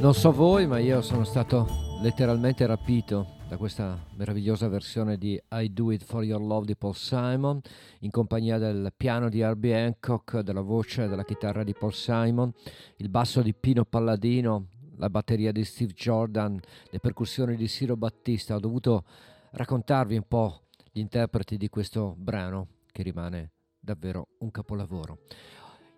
Non so voi, ma io sono stato letteralmente rapito da questa meravigliosa versione di I Do It For Your Love di Paul Simon, in compagnia del piano di Herbie Hancock, della voce e della chitarra di Paul Simon, il basso di Pino Palladino, la batteria di Steve Jordan, le percussioni di Ciro Battista. Ho dovuto raccontarvi un po' gli interpreti di questo brano che rimane davvero un capolavoro.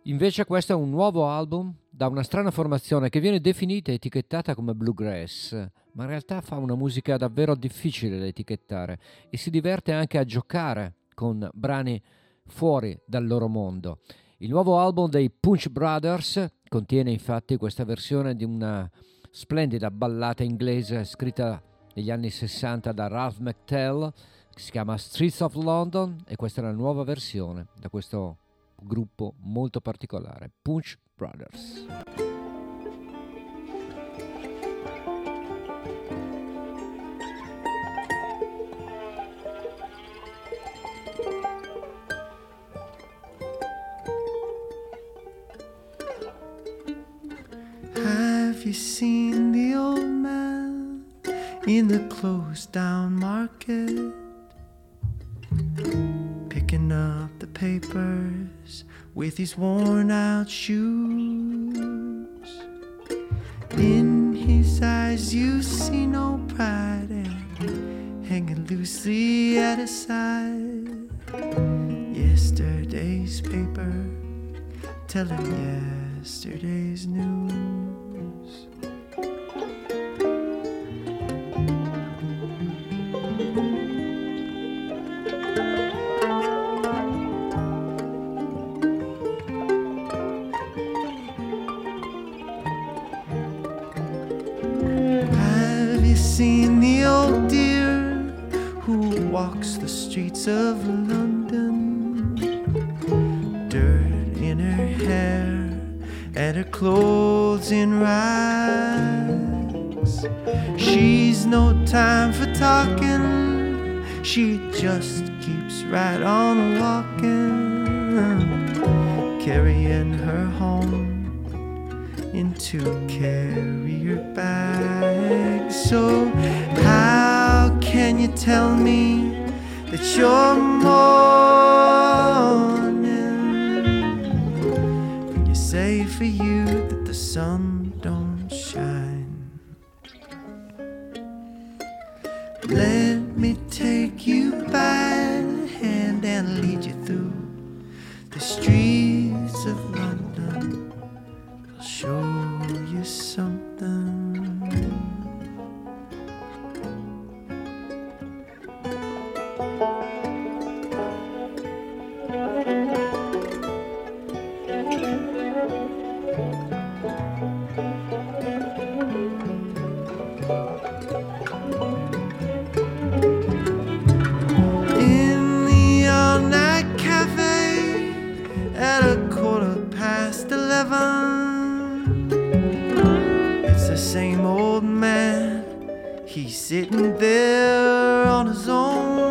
Invece questo è un nuovo album da una strana formazione che viene definita e etichettata come bluegrass, ma in realtà fa una musica davvero difficile da etichettare e si diverte anche a giocare con brani fuori dal loro mondo. Il nuovo album dei Punch Brothers contiene infatti questa versione di una splendida ballata inglese scritta negli anni 60 da Ralph McTell che si chiama Streets of London e questa è la nuova versione da questo gruppo molto particolare, Punch Brothers. Have you seen the old man in the closed down market? Picking up the papers with his worn out shoes. In his eyes, you see no pride, and hanging loosely at his side. Yesterday's paper telling yesterday's news. Seen the old dear who walks the streets of London? Dirt in her hair and her clothes in rags. She's no time for talking, she just keeps right on walking, carrying her home into your bag. So, how can you tell me that you're mourning when you say for you that the sun He's sitting there on his own,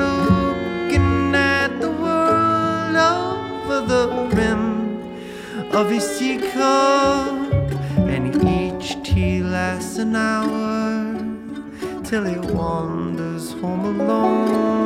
looking at the world over the rim of his teacup. And each tea lasts an hour till he wanders home alone.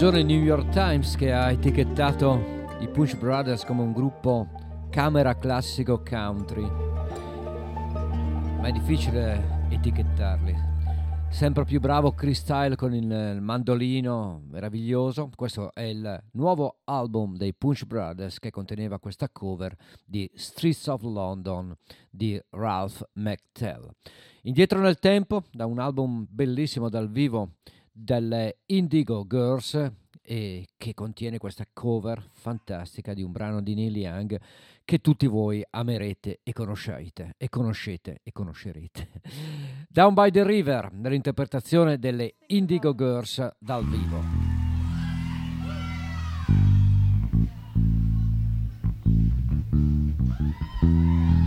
Il New York Times che ha etichettato i Punch Brothers come un gruppo camera classico country. Ma è difficile etichettarli. Sempre più bravo Chris Style con il mandolino meraviglioso. Questo è il nuovo album dei Punch Brothers che conteneva questa cover di Streets of London di Ralph McTell. Indietro nel tempo, da un album bellissimo dal vivo delle Indigo Girls e che contiene questa cover fantastica di un brano di Neil Young che tutti voi amerete e conoscete e conoscete e conoscerete. *laughs* Down by the River nell'interpretazione delle Indigo Girls dal vivo. Be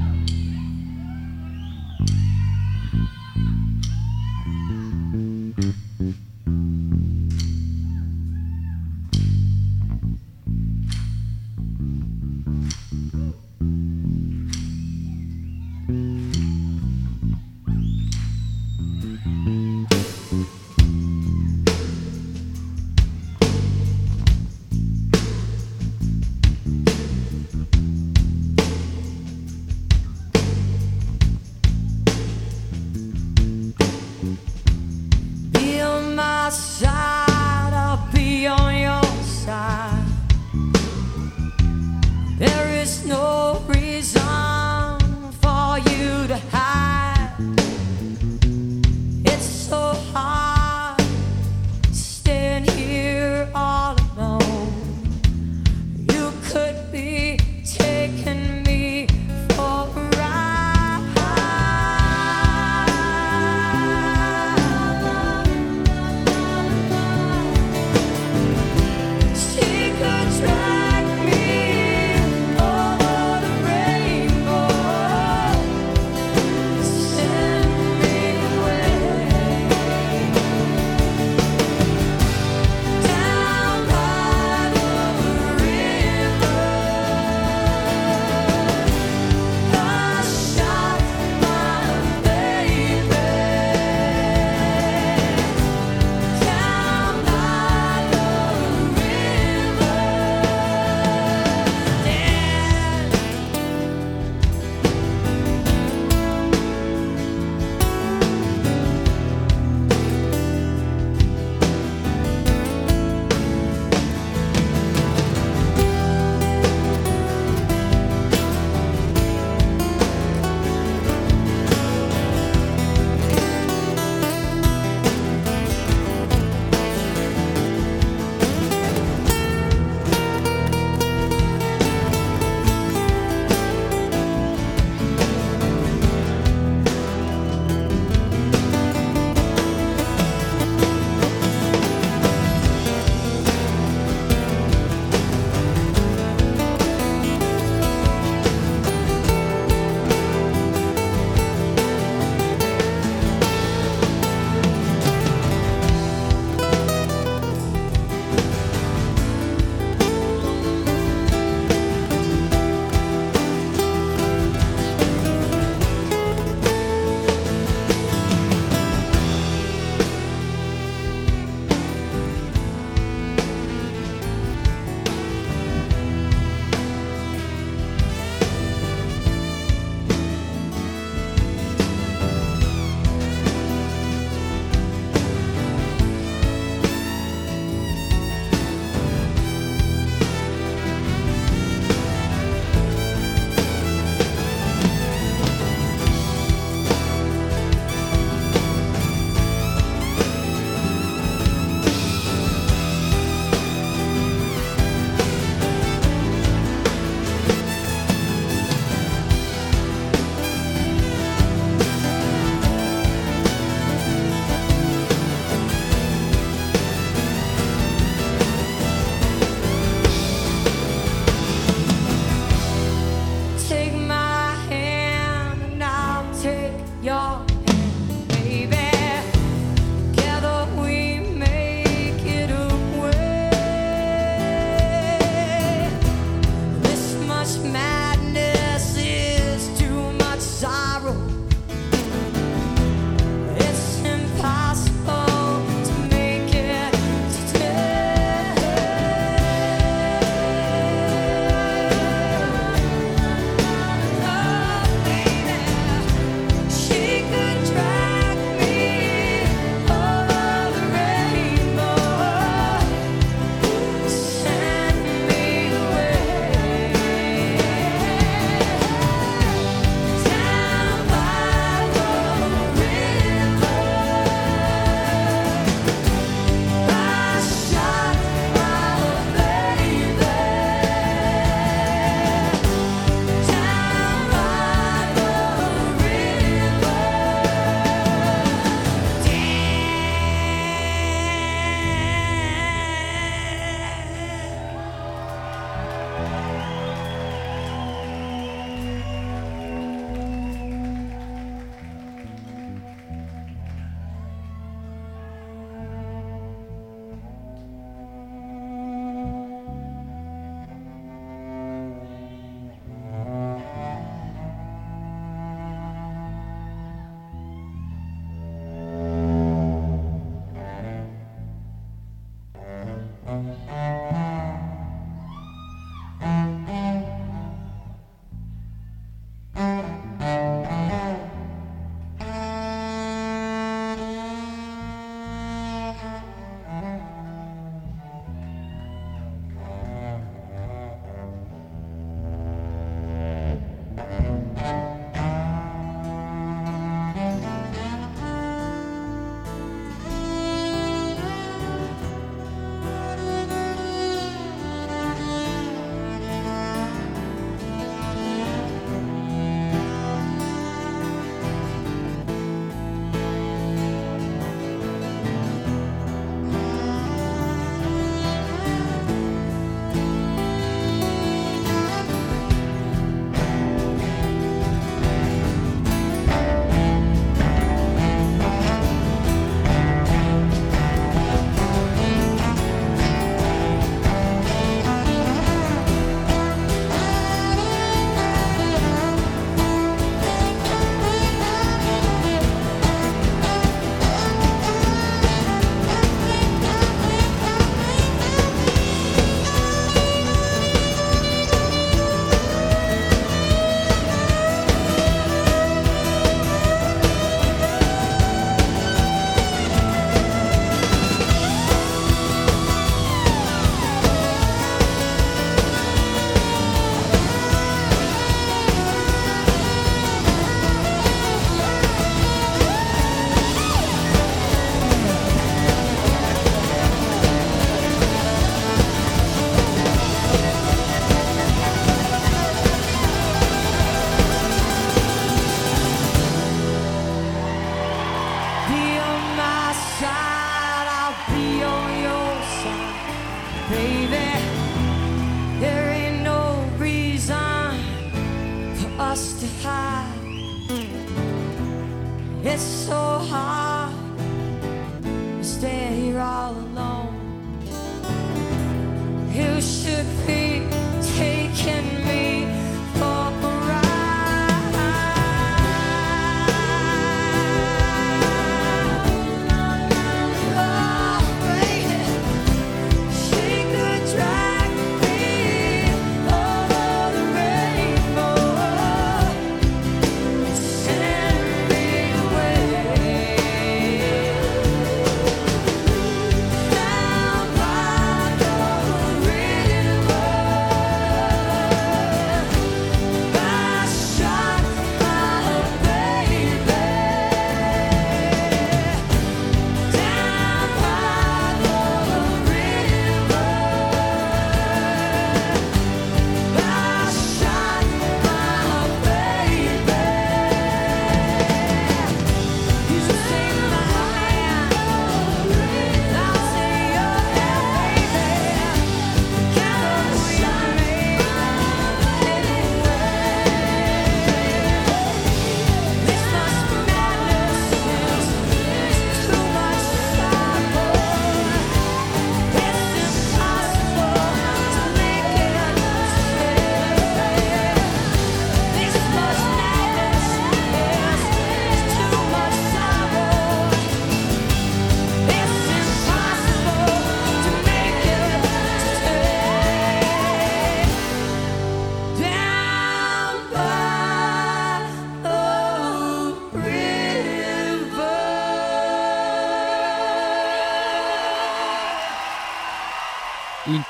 side,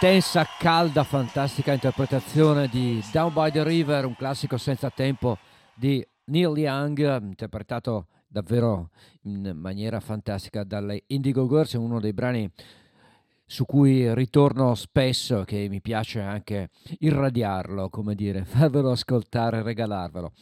Intensa, calda, fantastica interpretazione di Down by the River, un classico senza tempo di Neil Young, interpretato davvero in maniera fantastica dalle Indigo Girls, uno dei brani su cui ritorno spesso, che mi piace anche irradiarlo, come dire, *laughs* farvelo ascoltare, regalarvelo.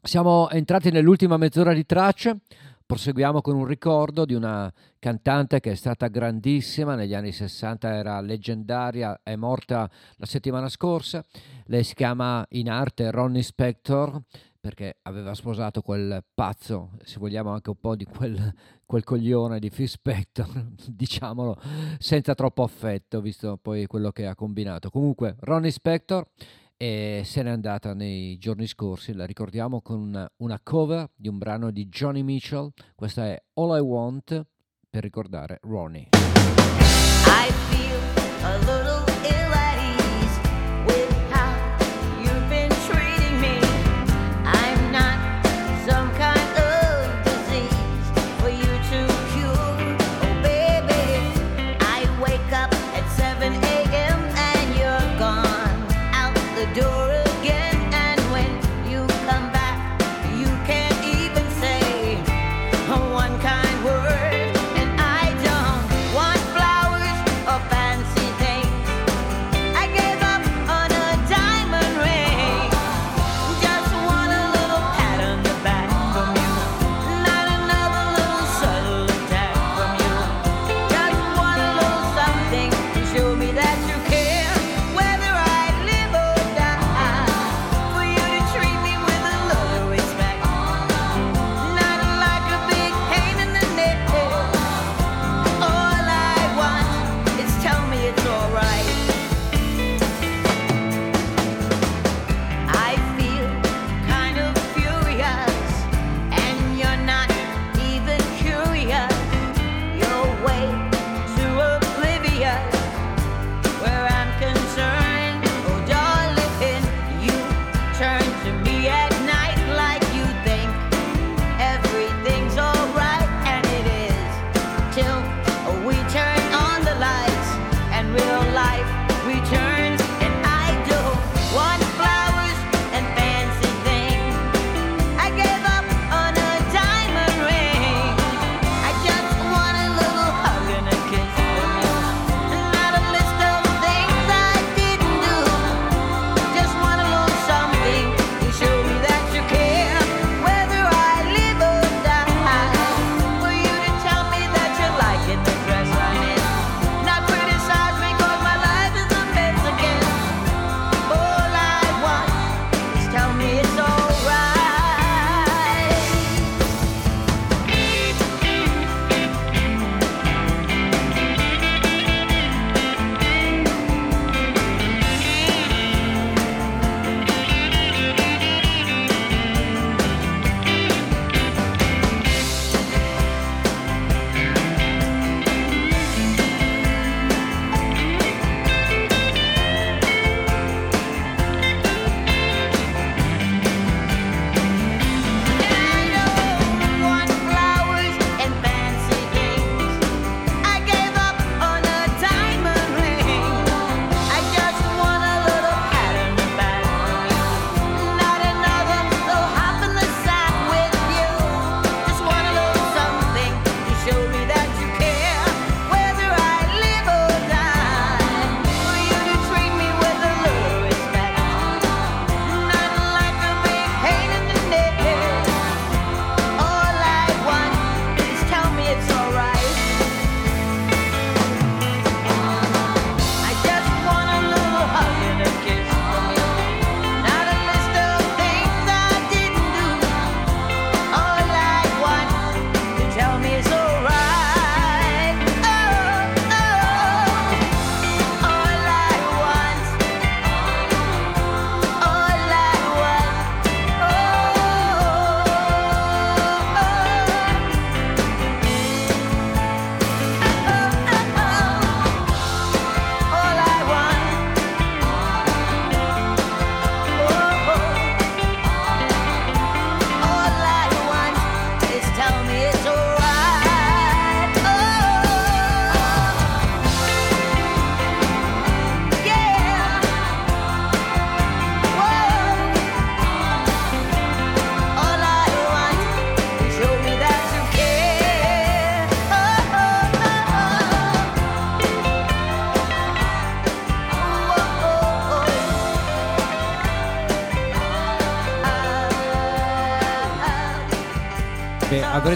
Siamo entrati nell'ultima mezz'ora di tracce, proseguiamo con un ricordo di una cantante che è stata grandissima, negli anni 60 era leggendaria, è morta la settimana scorsa, lei si chiama in arte Ronnie Spector perché aveva sposato quel pazzo, se vogliamo anche un po' di quel, quel coglione di Phil Spector, *laughs* diciamolo senza troppo affetto, visto poi quello che ha combinato. Comunque, Ronnie Spector e se n'è andata nei giorni scorsi, la ricordiamo con una, una cover di un brano di Johnny Mitchell, questa è All I Want per ricordare Ronnie. I feel a little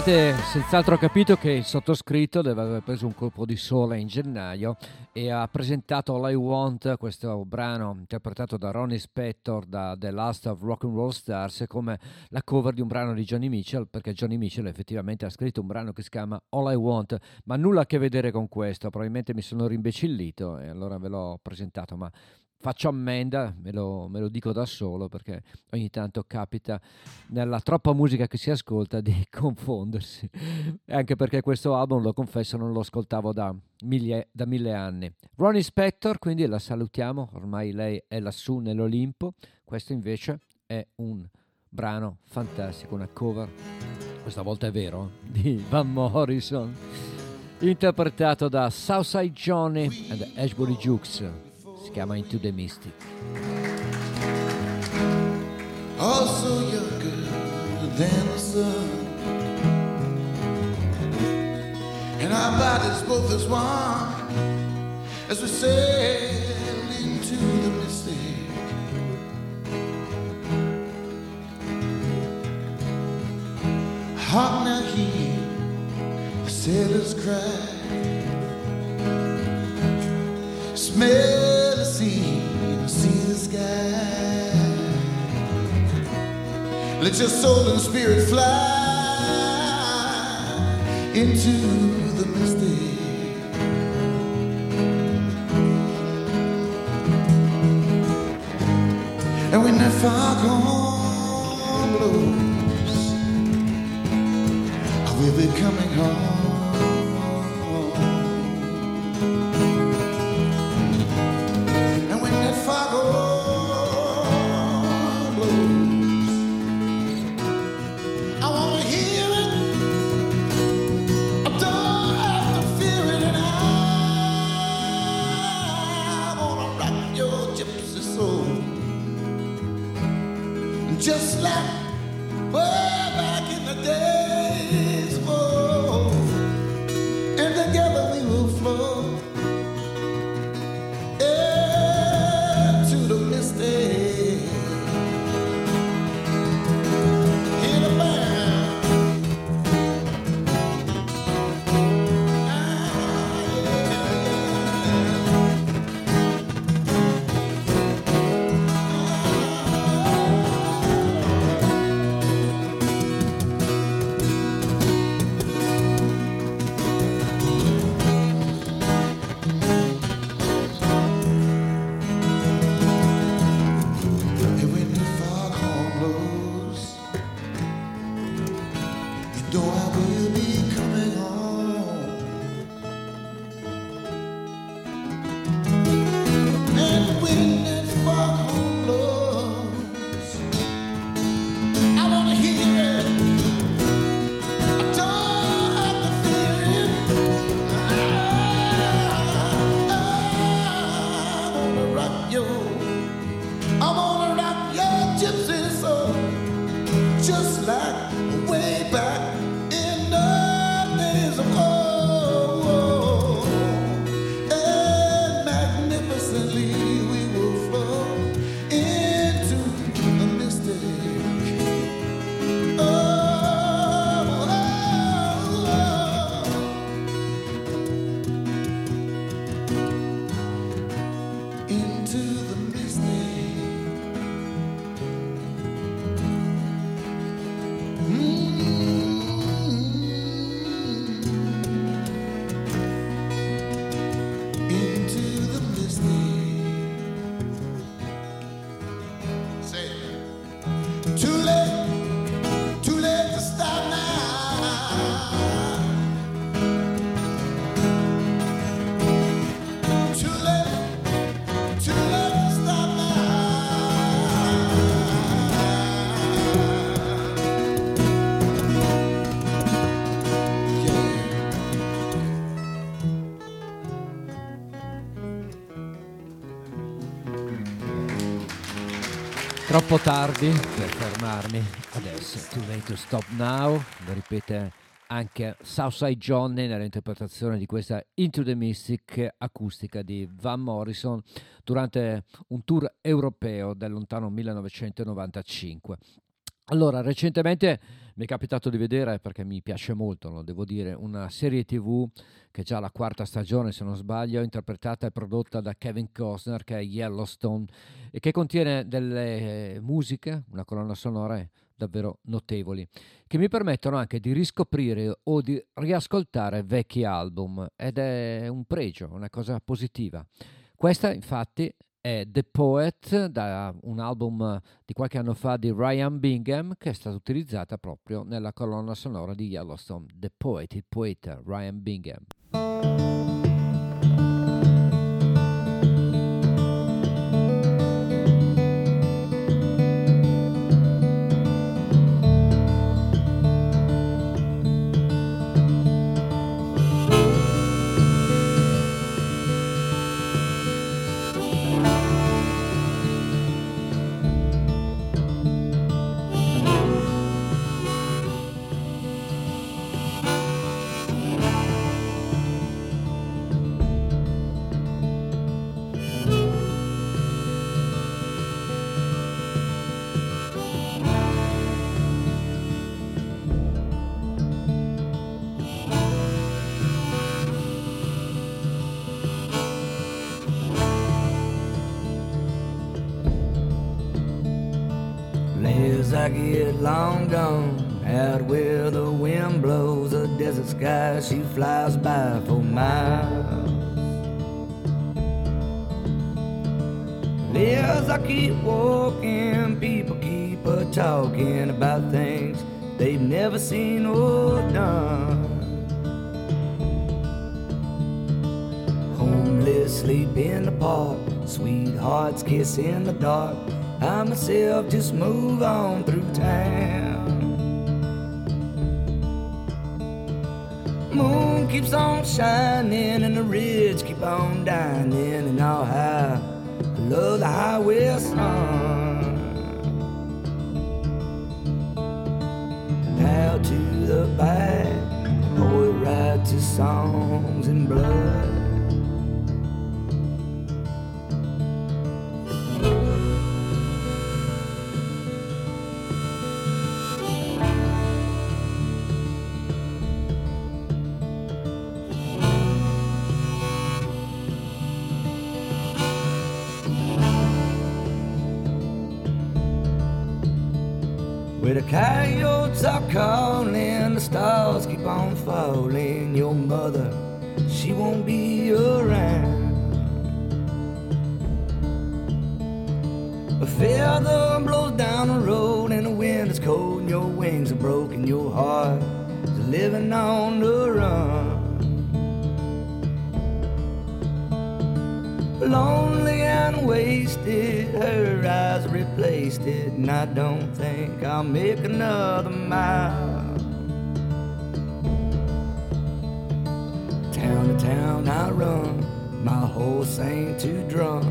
Avrete senz'altro capito che il sottoscritto deve aver preso un colpo di sole in gennaio e ha presentato All I Want, questo brano interpretato da Ronnie Spector da The Last of Rock and Roll Stars, come la cover di un brano di Johnny Mitchell, perché Johnny Mitchell effettivamente ha scritto un brano che si chiama All I Want, ma nulla a che vedere con questo, probabilmente mi sono rimbecillito e allora ve l'ho presentato, ma faccio ammenda, me lo, me lo dico da solo perché ogni tanto capita nella troppa musica che si ascolta di *laughs* confondersi, anche perché questo album, lo confesso, non lo ascoltavo da, mille- da mille anni. Ronnie Spector, quindi la salutiamo, ormai lei è lassù nell'Olimpo, questo invece è un brano fantastico, una cover, questa volta è vero, di Van Morrison, interpretato da Southside Johnny and Ashbury Jukes, si chiama Into the Mystic. also younger than the sun. And our bodies both as one as we sail into the mystic. Hark now hear the sailors cry. Smell see. Let your soul and spirit fly into the mystic. And when that foghorn blows, I will be coming home. Troppo tardi per fermarmi adesso. Too late to stop now. Lo ripete anche Southside Johnny nell'interpretazione di questa Into the Mystic acustica di Van Morrison durante un tour europeo del lontano 1995. Allora, recentemente Mi è capitato di vedere, perché mi piace molto, lo devo dire, una serie tv che è già la quarta stagione, se non sbaglio, interpretata e prodotta da Kevin Costner, che è Yellowstone, e che contiene delle musiche, una colonna sonora davvero notevoli, che mi permettono anche di riscoprire o di riascoltare vecchi album, ed è un pregio, una cosa positiva. Questa, infatti, è The Poet, da un album di qualche anno fa di Ryan Bingham, che è stata utilizzata proprio nella colonna sonora di Yellowstone. The Poet, il poeta, Ryan Bingham. Long gone, out where the wind blows, a desert sky, she flies by for miles. As I keep walking, people keep a talking about things they've never seen or done. Homeless sleep in the park, sweethearts kiss in the dark. I myself just move on through town. Moon keeps on shining and the ridge keep on dining and all. I love the highway sun. Now to the back, boy writes his songs in blood. Calling, the stars keep on falling. Your mother, she won't be around. A feather blows down the road, and the wind is cold, and your wings are broken. Your heart is living on the run. Lonely and wasted, her eyes replaced it, and I don't think I'll make another mile. Town to town I run, my horse ain't too drunk.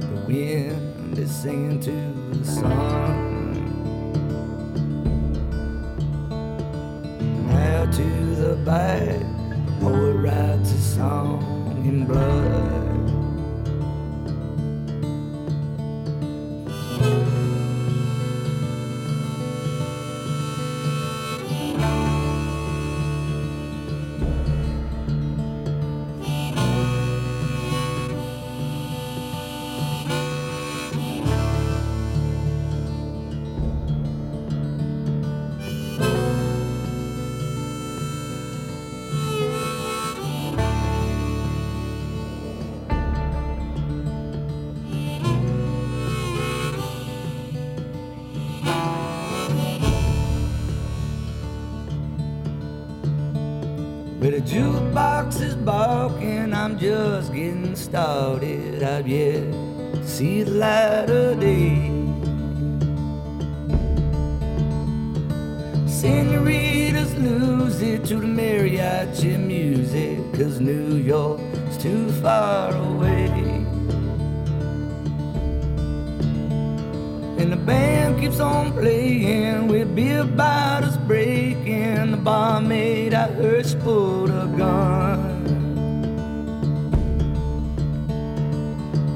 The wind is singing to the sun. Now to the back, poet writes a song in blood. A jukebox is barking, I'm just getting started. I've yet to see the light of day. Senoritas lose it to the mariachi music, cause New York's too far away. And the band keeps on playing with beer bottles breaking. The barmaid I heard she pulled a gun.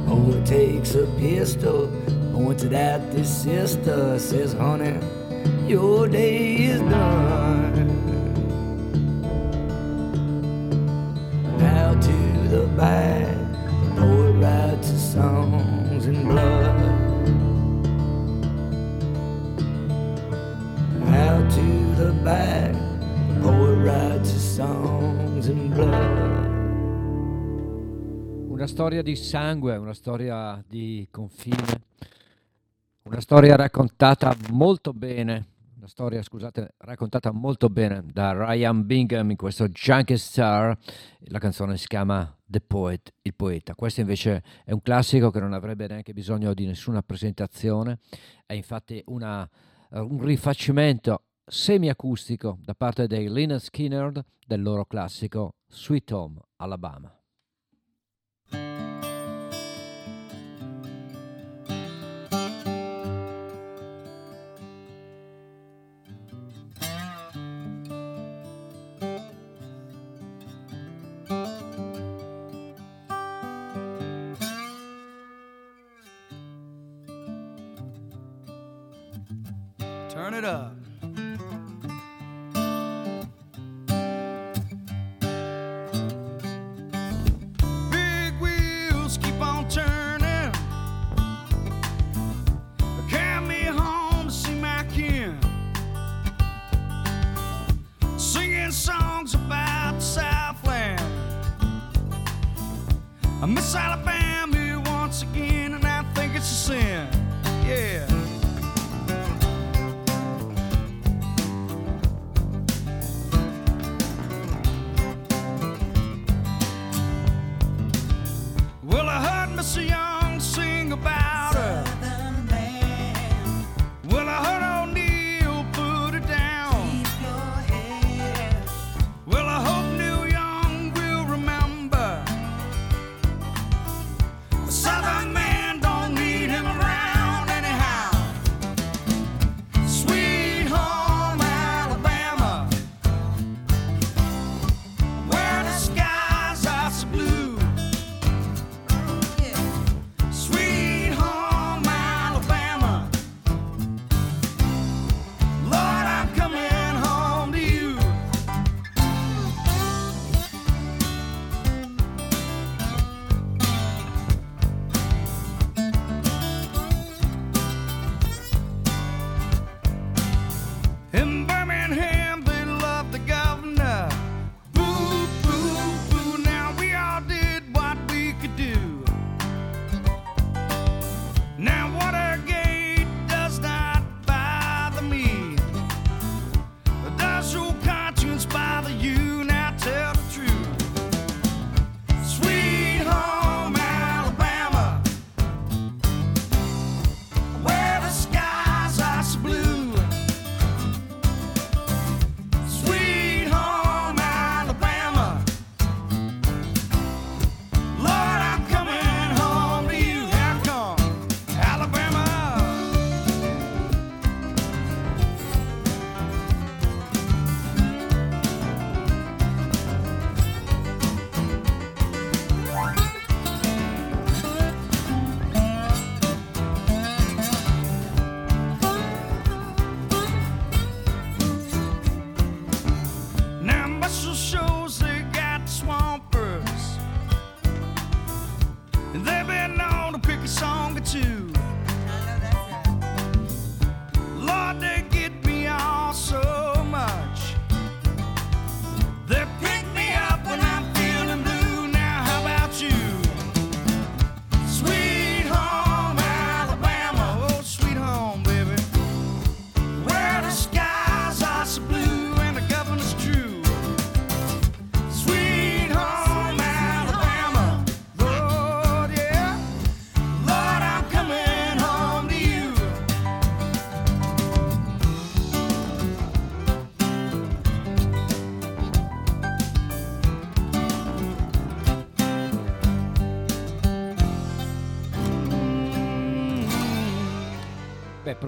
Oh, it takes a pistol. Pointed at this sister, says, honey, your day is done. Now to the back, the poet right to song. back, poet writes his songs in blood. Una storia di sangue, una storia di confine, una storia raccontata molto bene, una storia, scusate, raccontata molto bene da Ryan Bingham in questo Junkie Star. La canzone si chiama The Poet, il poeta. Questo invece è un classico che non avrebbe neanche bisogno di nessuna presentazione, è infatti una, eh, un rifacimento semiacustico da parte dei Lynyrd Skynyrd del loro classico Sweet Home Alabama.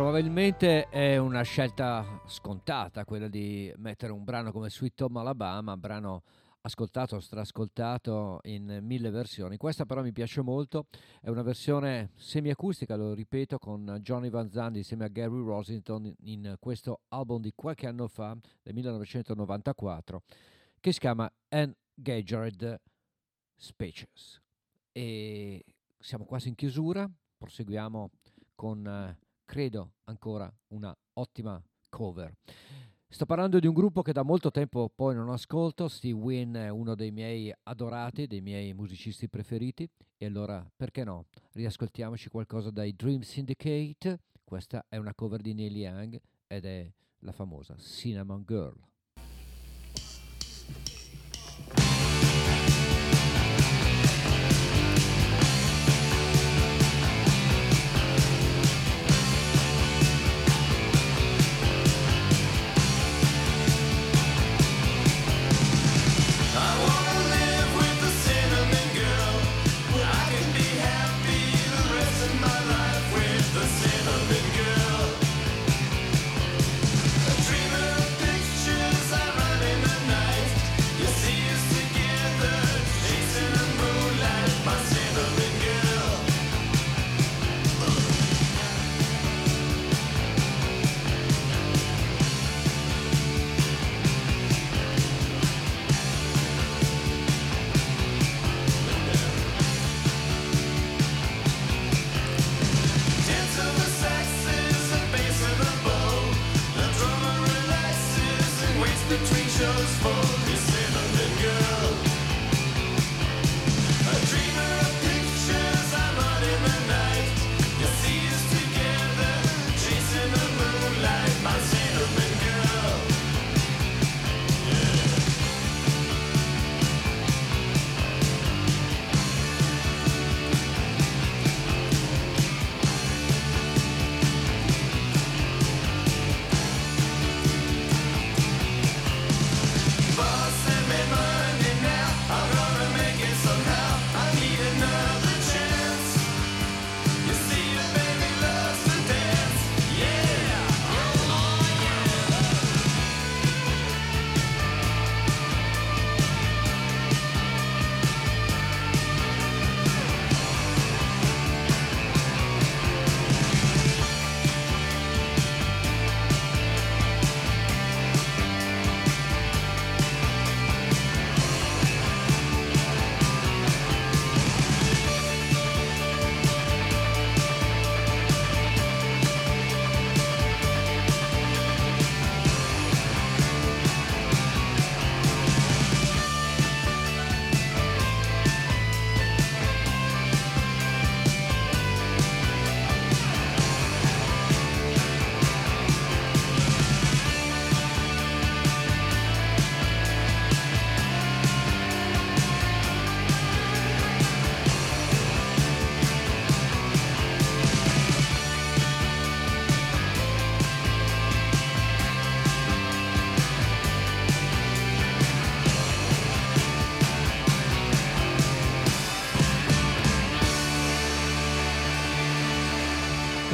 probabilmente è una scelta scontata quella di mettere un brano come Sweet Home Alabama, brano ascoltato, strascoltato in mille versioni. Questa però mi piace molto, è una versione semiacustica, lo ripeto, con Johnny Van Zandt insieme a Gary Rosington in questo album di qualche anno fa, del 1994, che si chiama Engaged Speeches. E siamo quasi in chiusura, proseguiamo con eh, credo, ancora una ottima cover. Sto parlando di un gruppo che da molto tempo poi non ascolto, Steve Wynn è uno dei miei adorati, dei miei musicisti preferiti e allora perché no? Riascoltiamoci qualcosa dai Dream Syndicate, questa è una cover di Neil Young ed è la famosa Cinnamon Girl.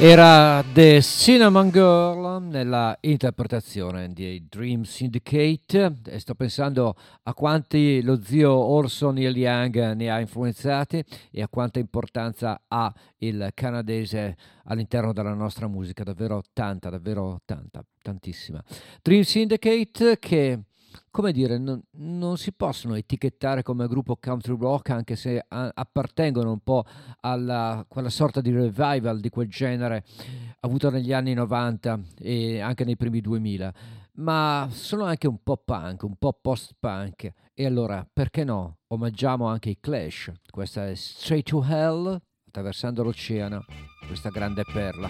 Era The Cinnamon Girl nella interpretazione di Dream Syndicate e sto pensando a quanti lo zio Orson Neil Young ne ha influenzati e a quanta importanza ha il canadese all'interno della nostra musica, davvero tanta, davvero tanta, tantissima. Dream Syndicate che come dire, non, non si possono etichettare come gruppo country rock anche se a- appartengono un po' a quella sorta di revival di quel genere avuto negli anni 90 e anche nei primi 2000, ma sono anche un po' punk, un po' post-punk. E allora, perché no? Omaggiamo anche i Clash. Questa è Straight to Hell, attraversando l'oceano, questa grande perla.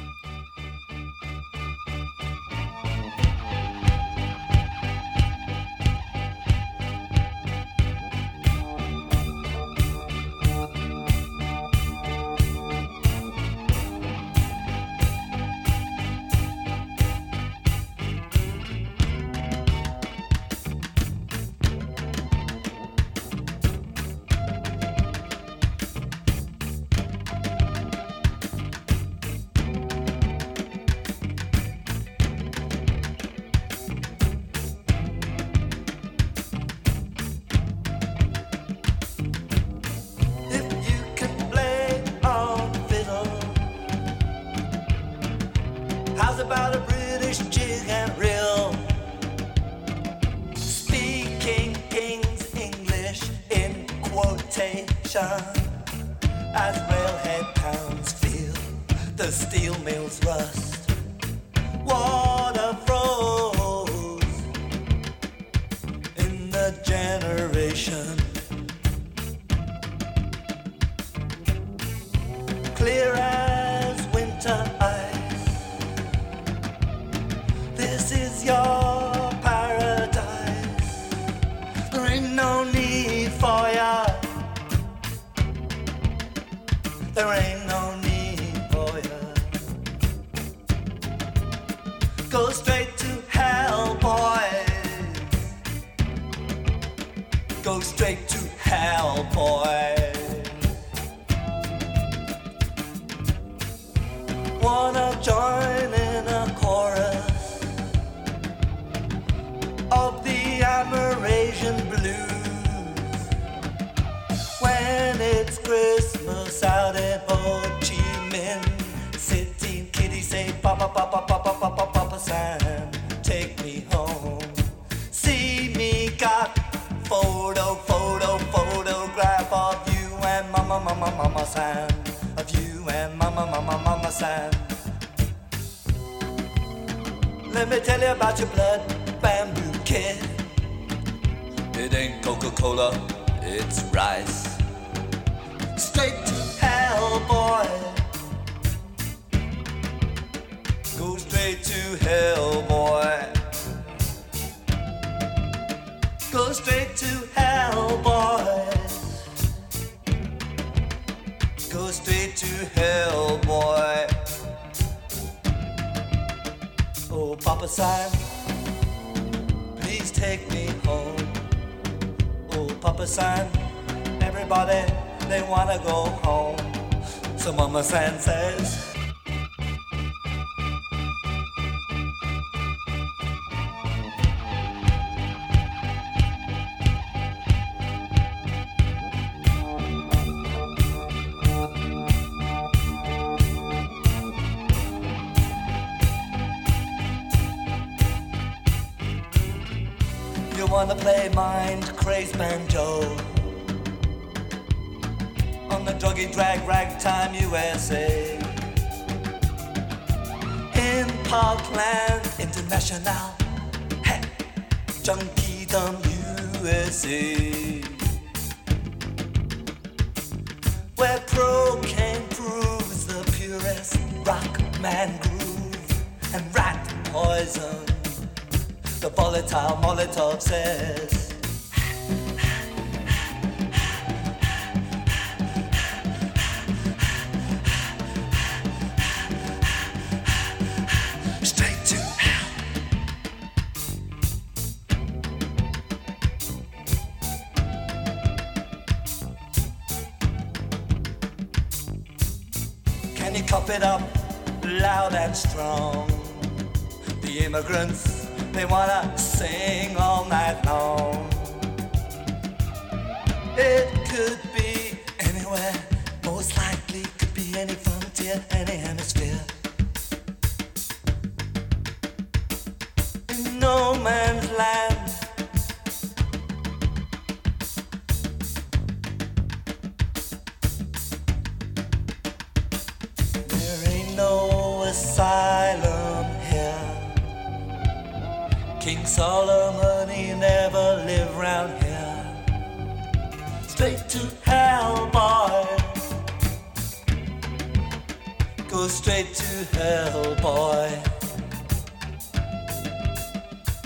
little boy.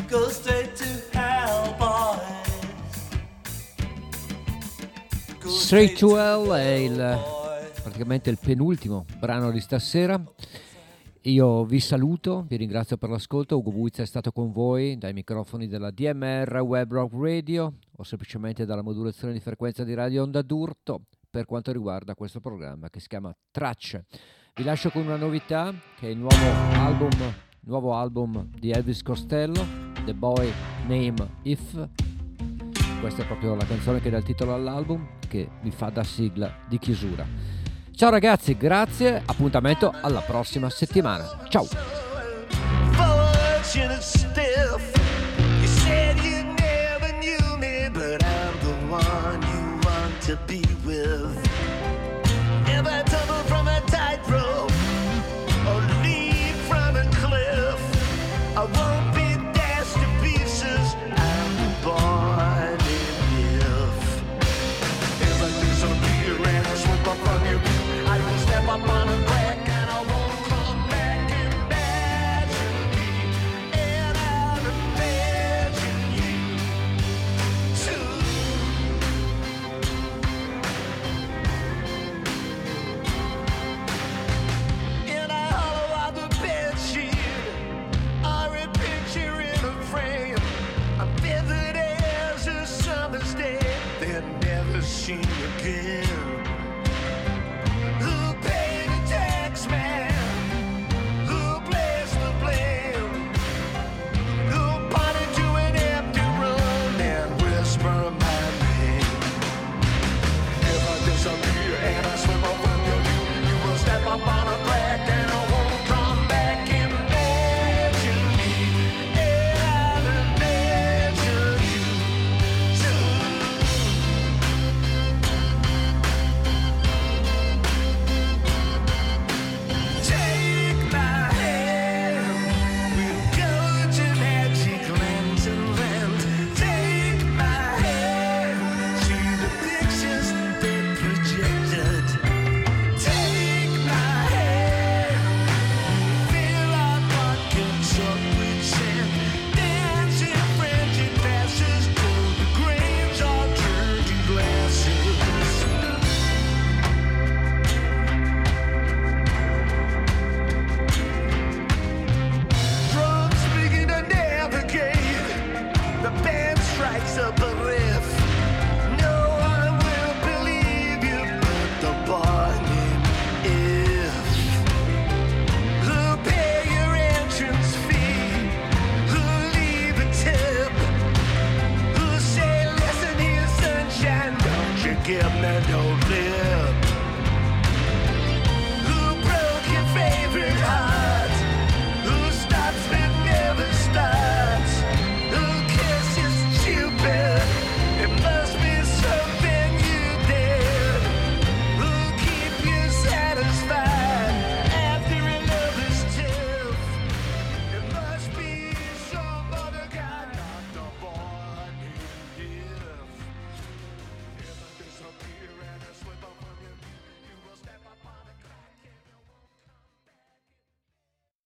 Go straight to hell, boy straight to Hell è il, praticamente il penultimo brano di stasera. Io vi saluto, vi ringrazio per l'ascolto. Ugo Buizza è stato con voi dai microfoni della DMR Web Rock Radio o semplicemente dalla modulazione di frequenza di Radio Onda d'Urto per quanto riguarda questo programma che si chiama Tracce. Vi lascio con una novità che è il nuovo album, nuovo album di Elvis Costello, The Boy Name If. Questa è proprio la canzone che dà il titolo all'album che vi fa da sigla di chiusura. Ciao ragazzi, grazie, appuntamento alla prossima settimana. Ciao! to be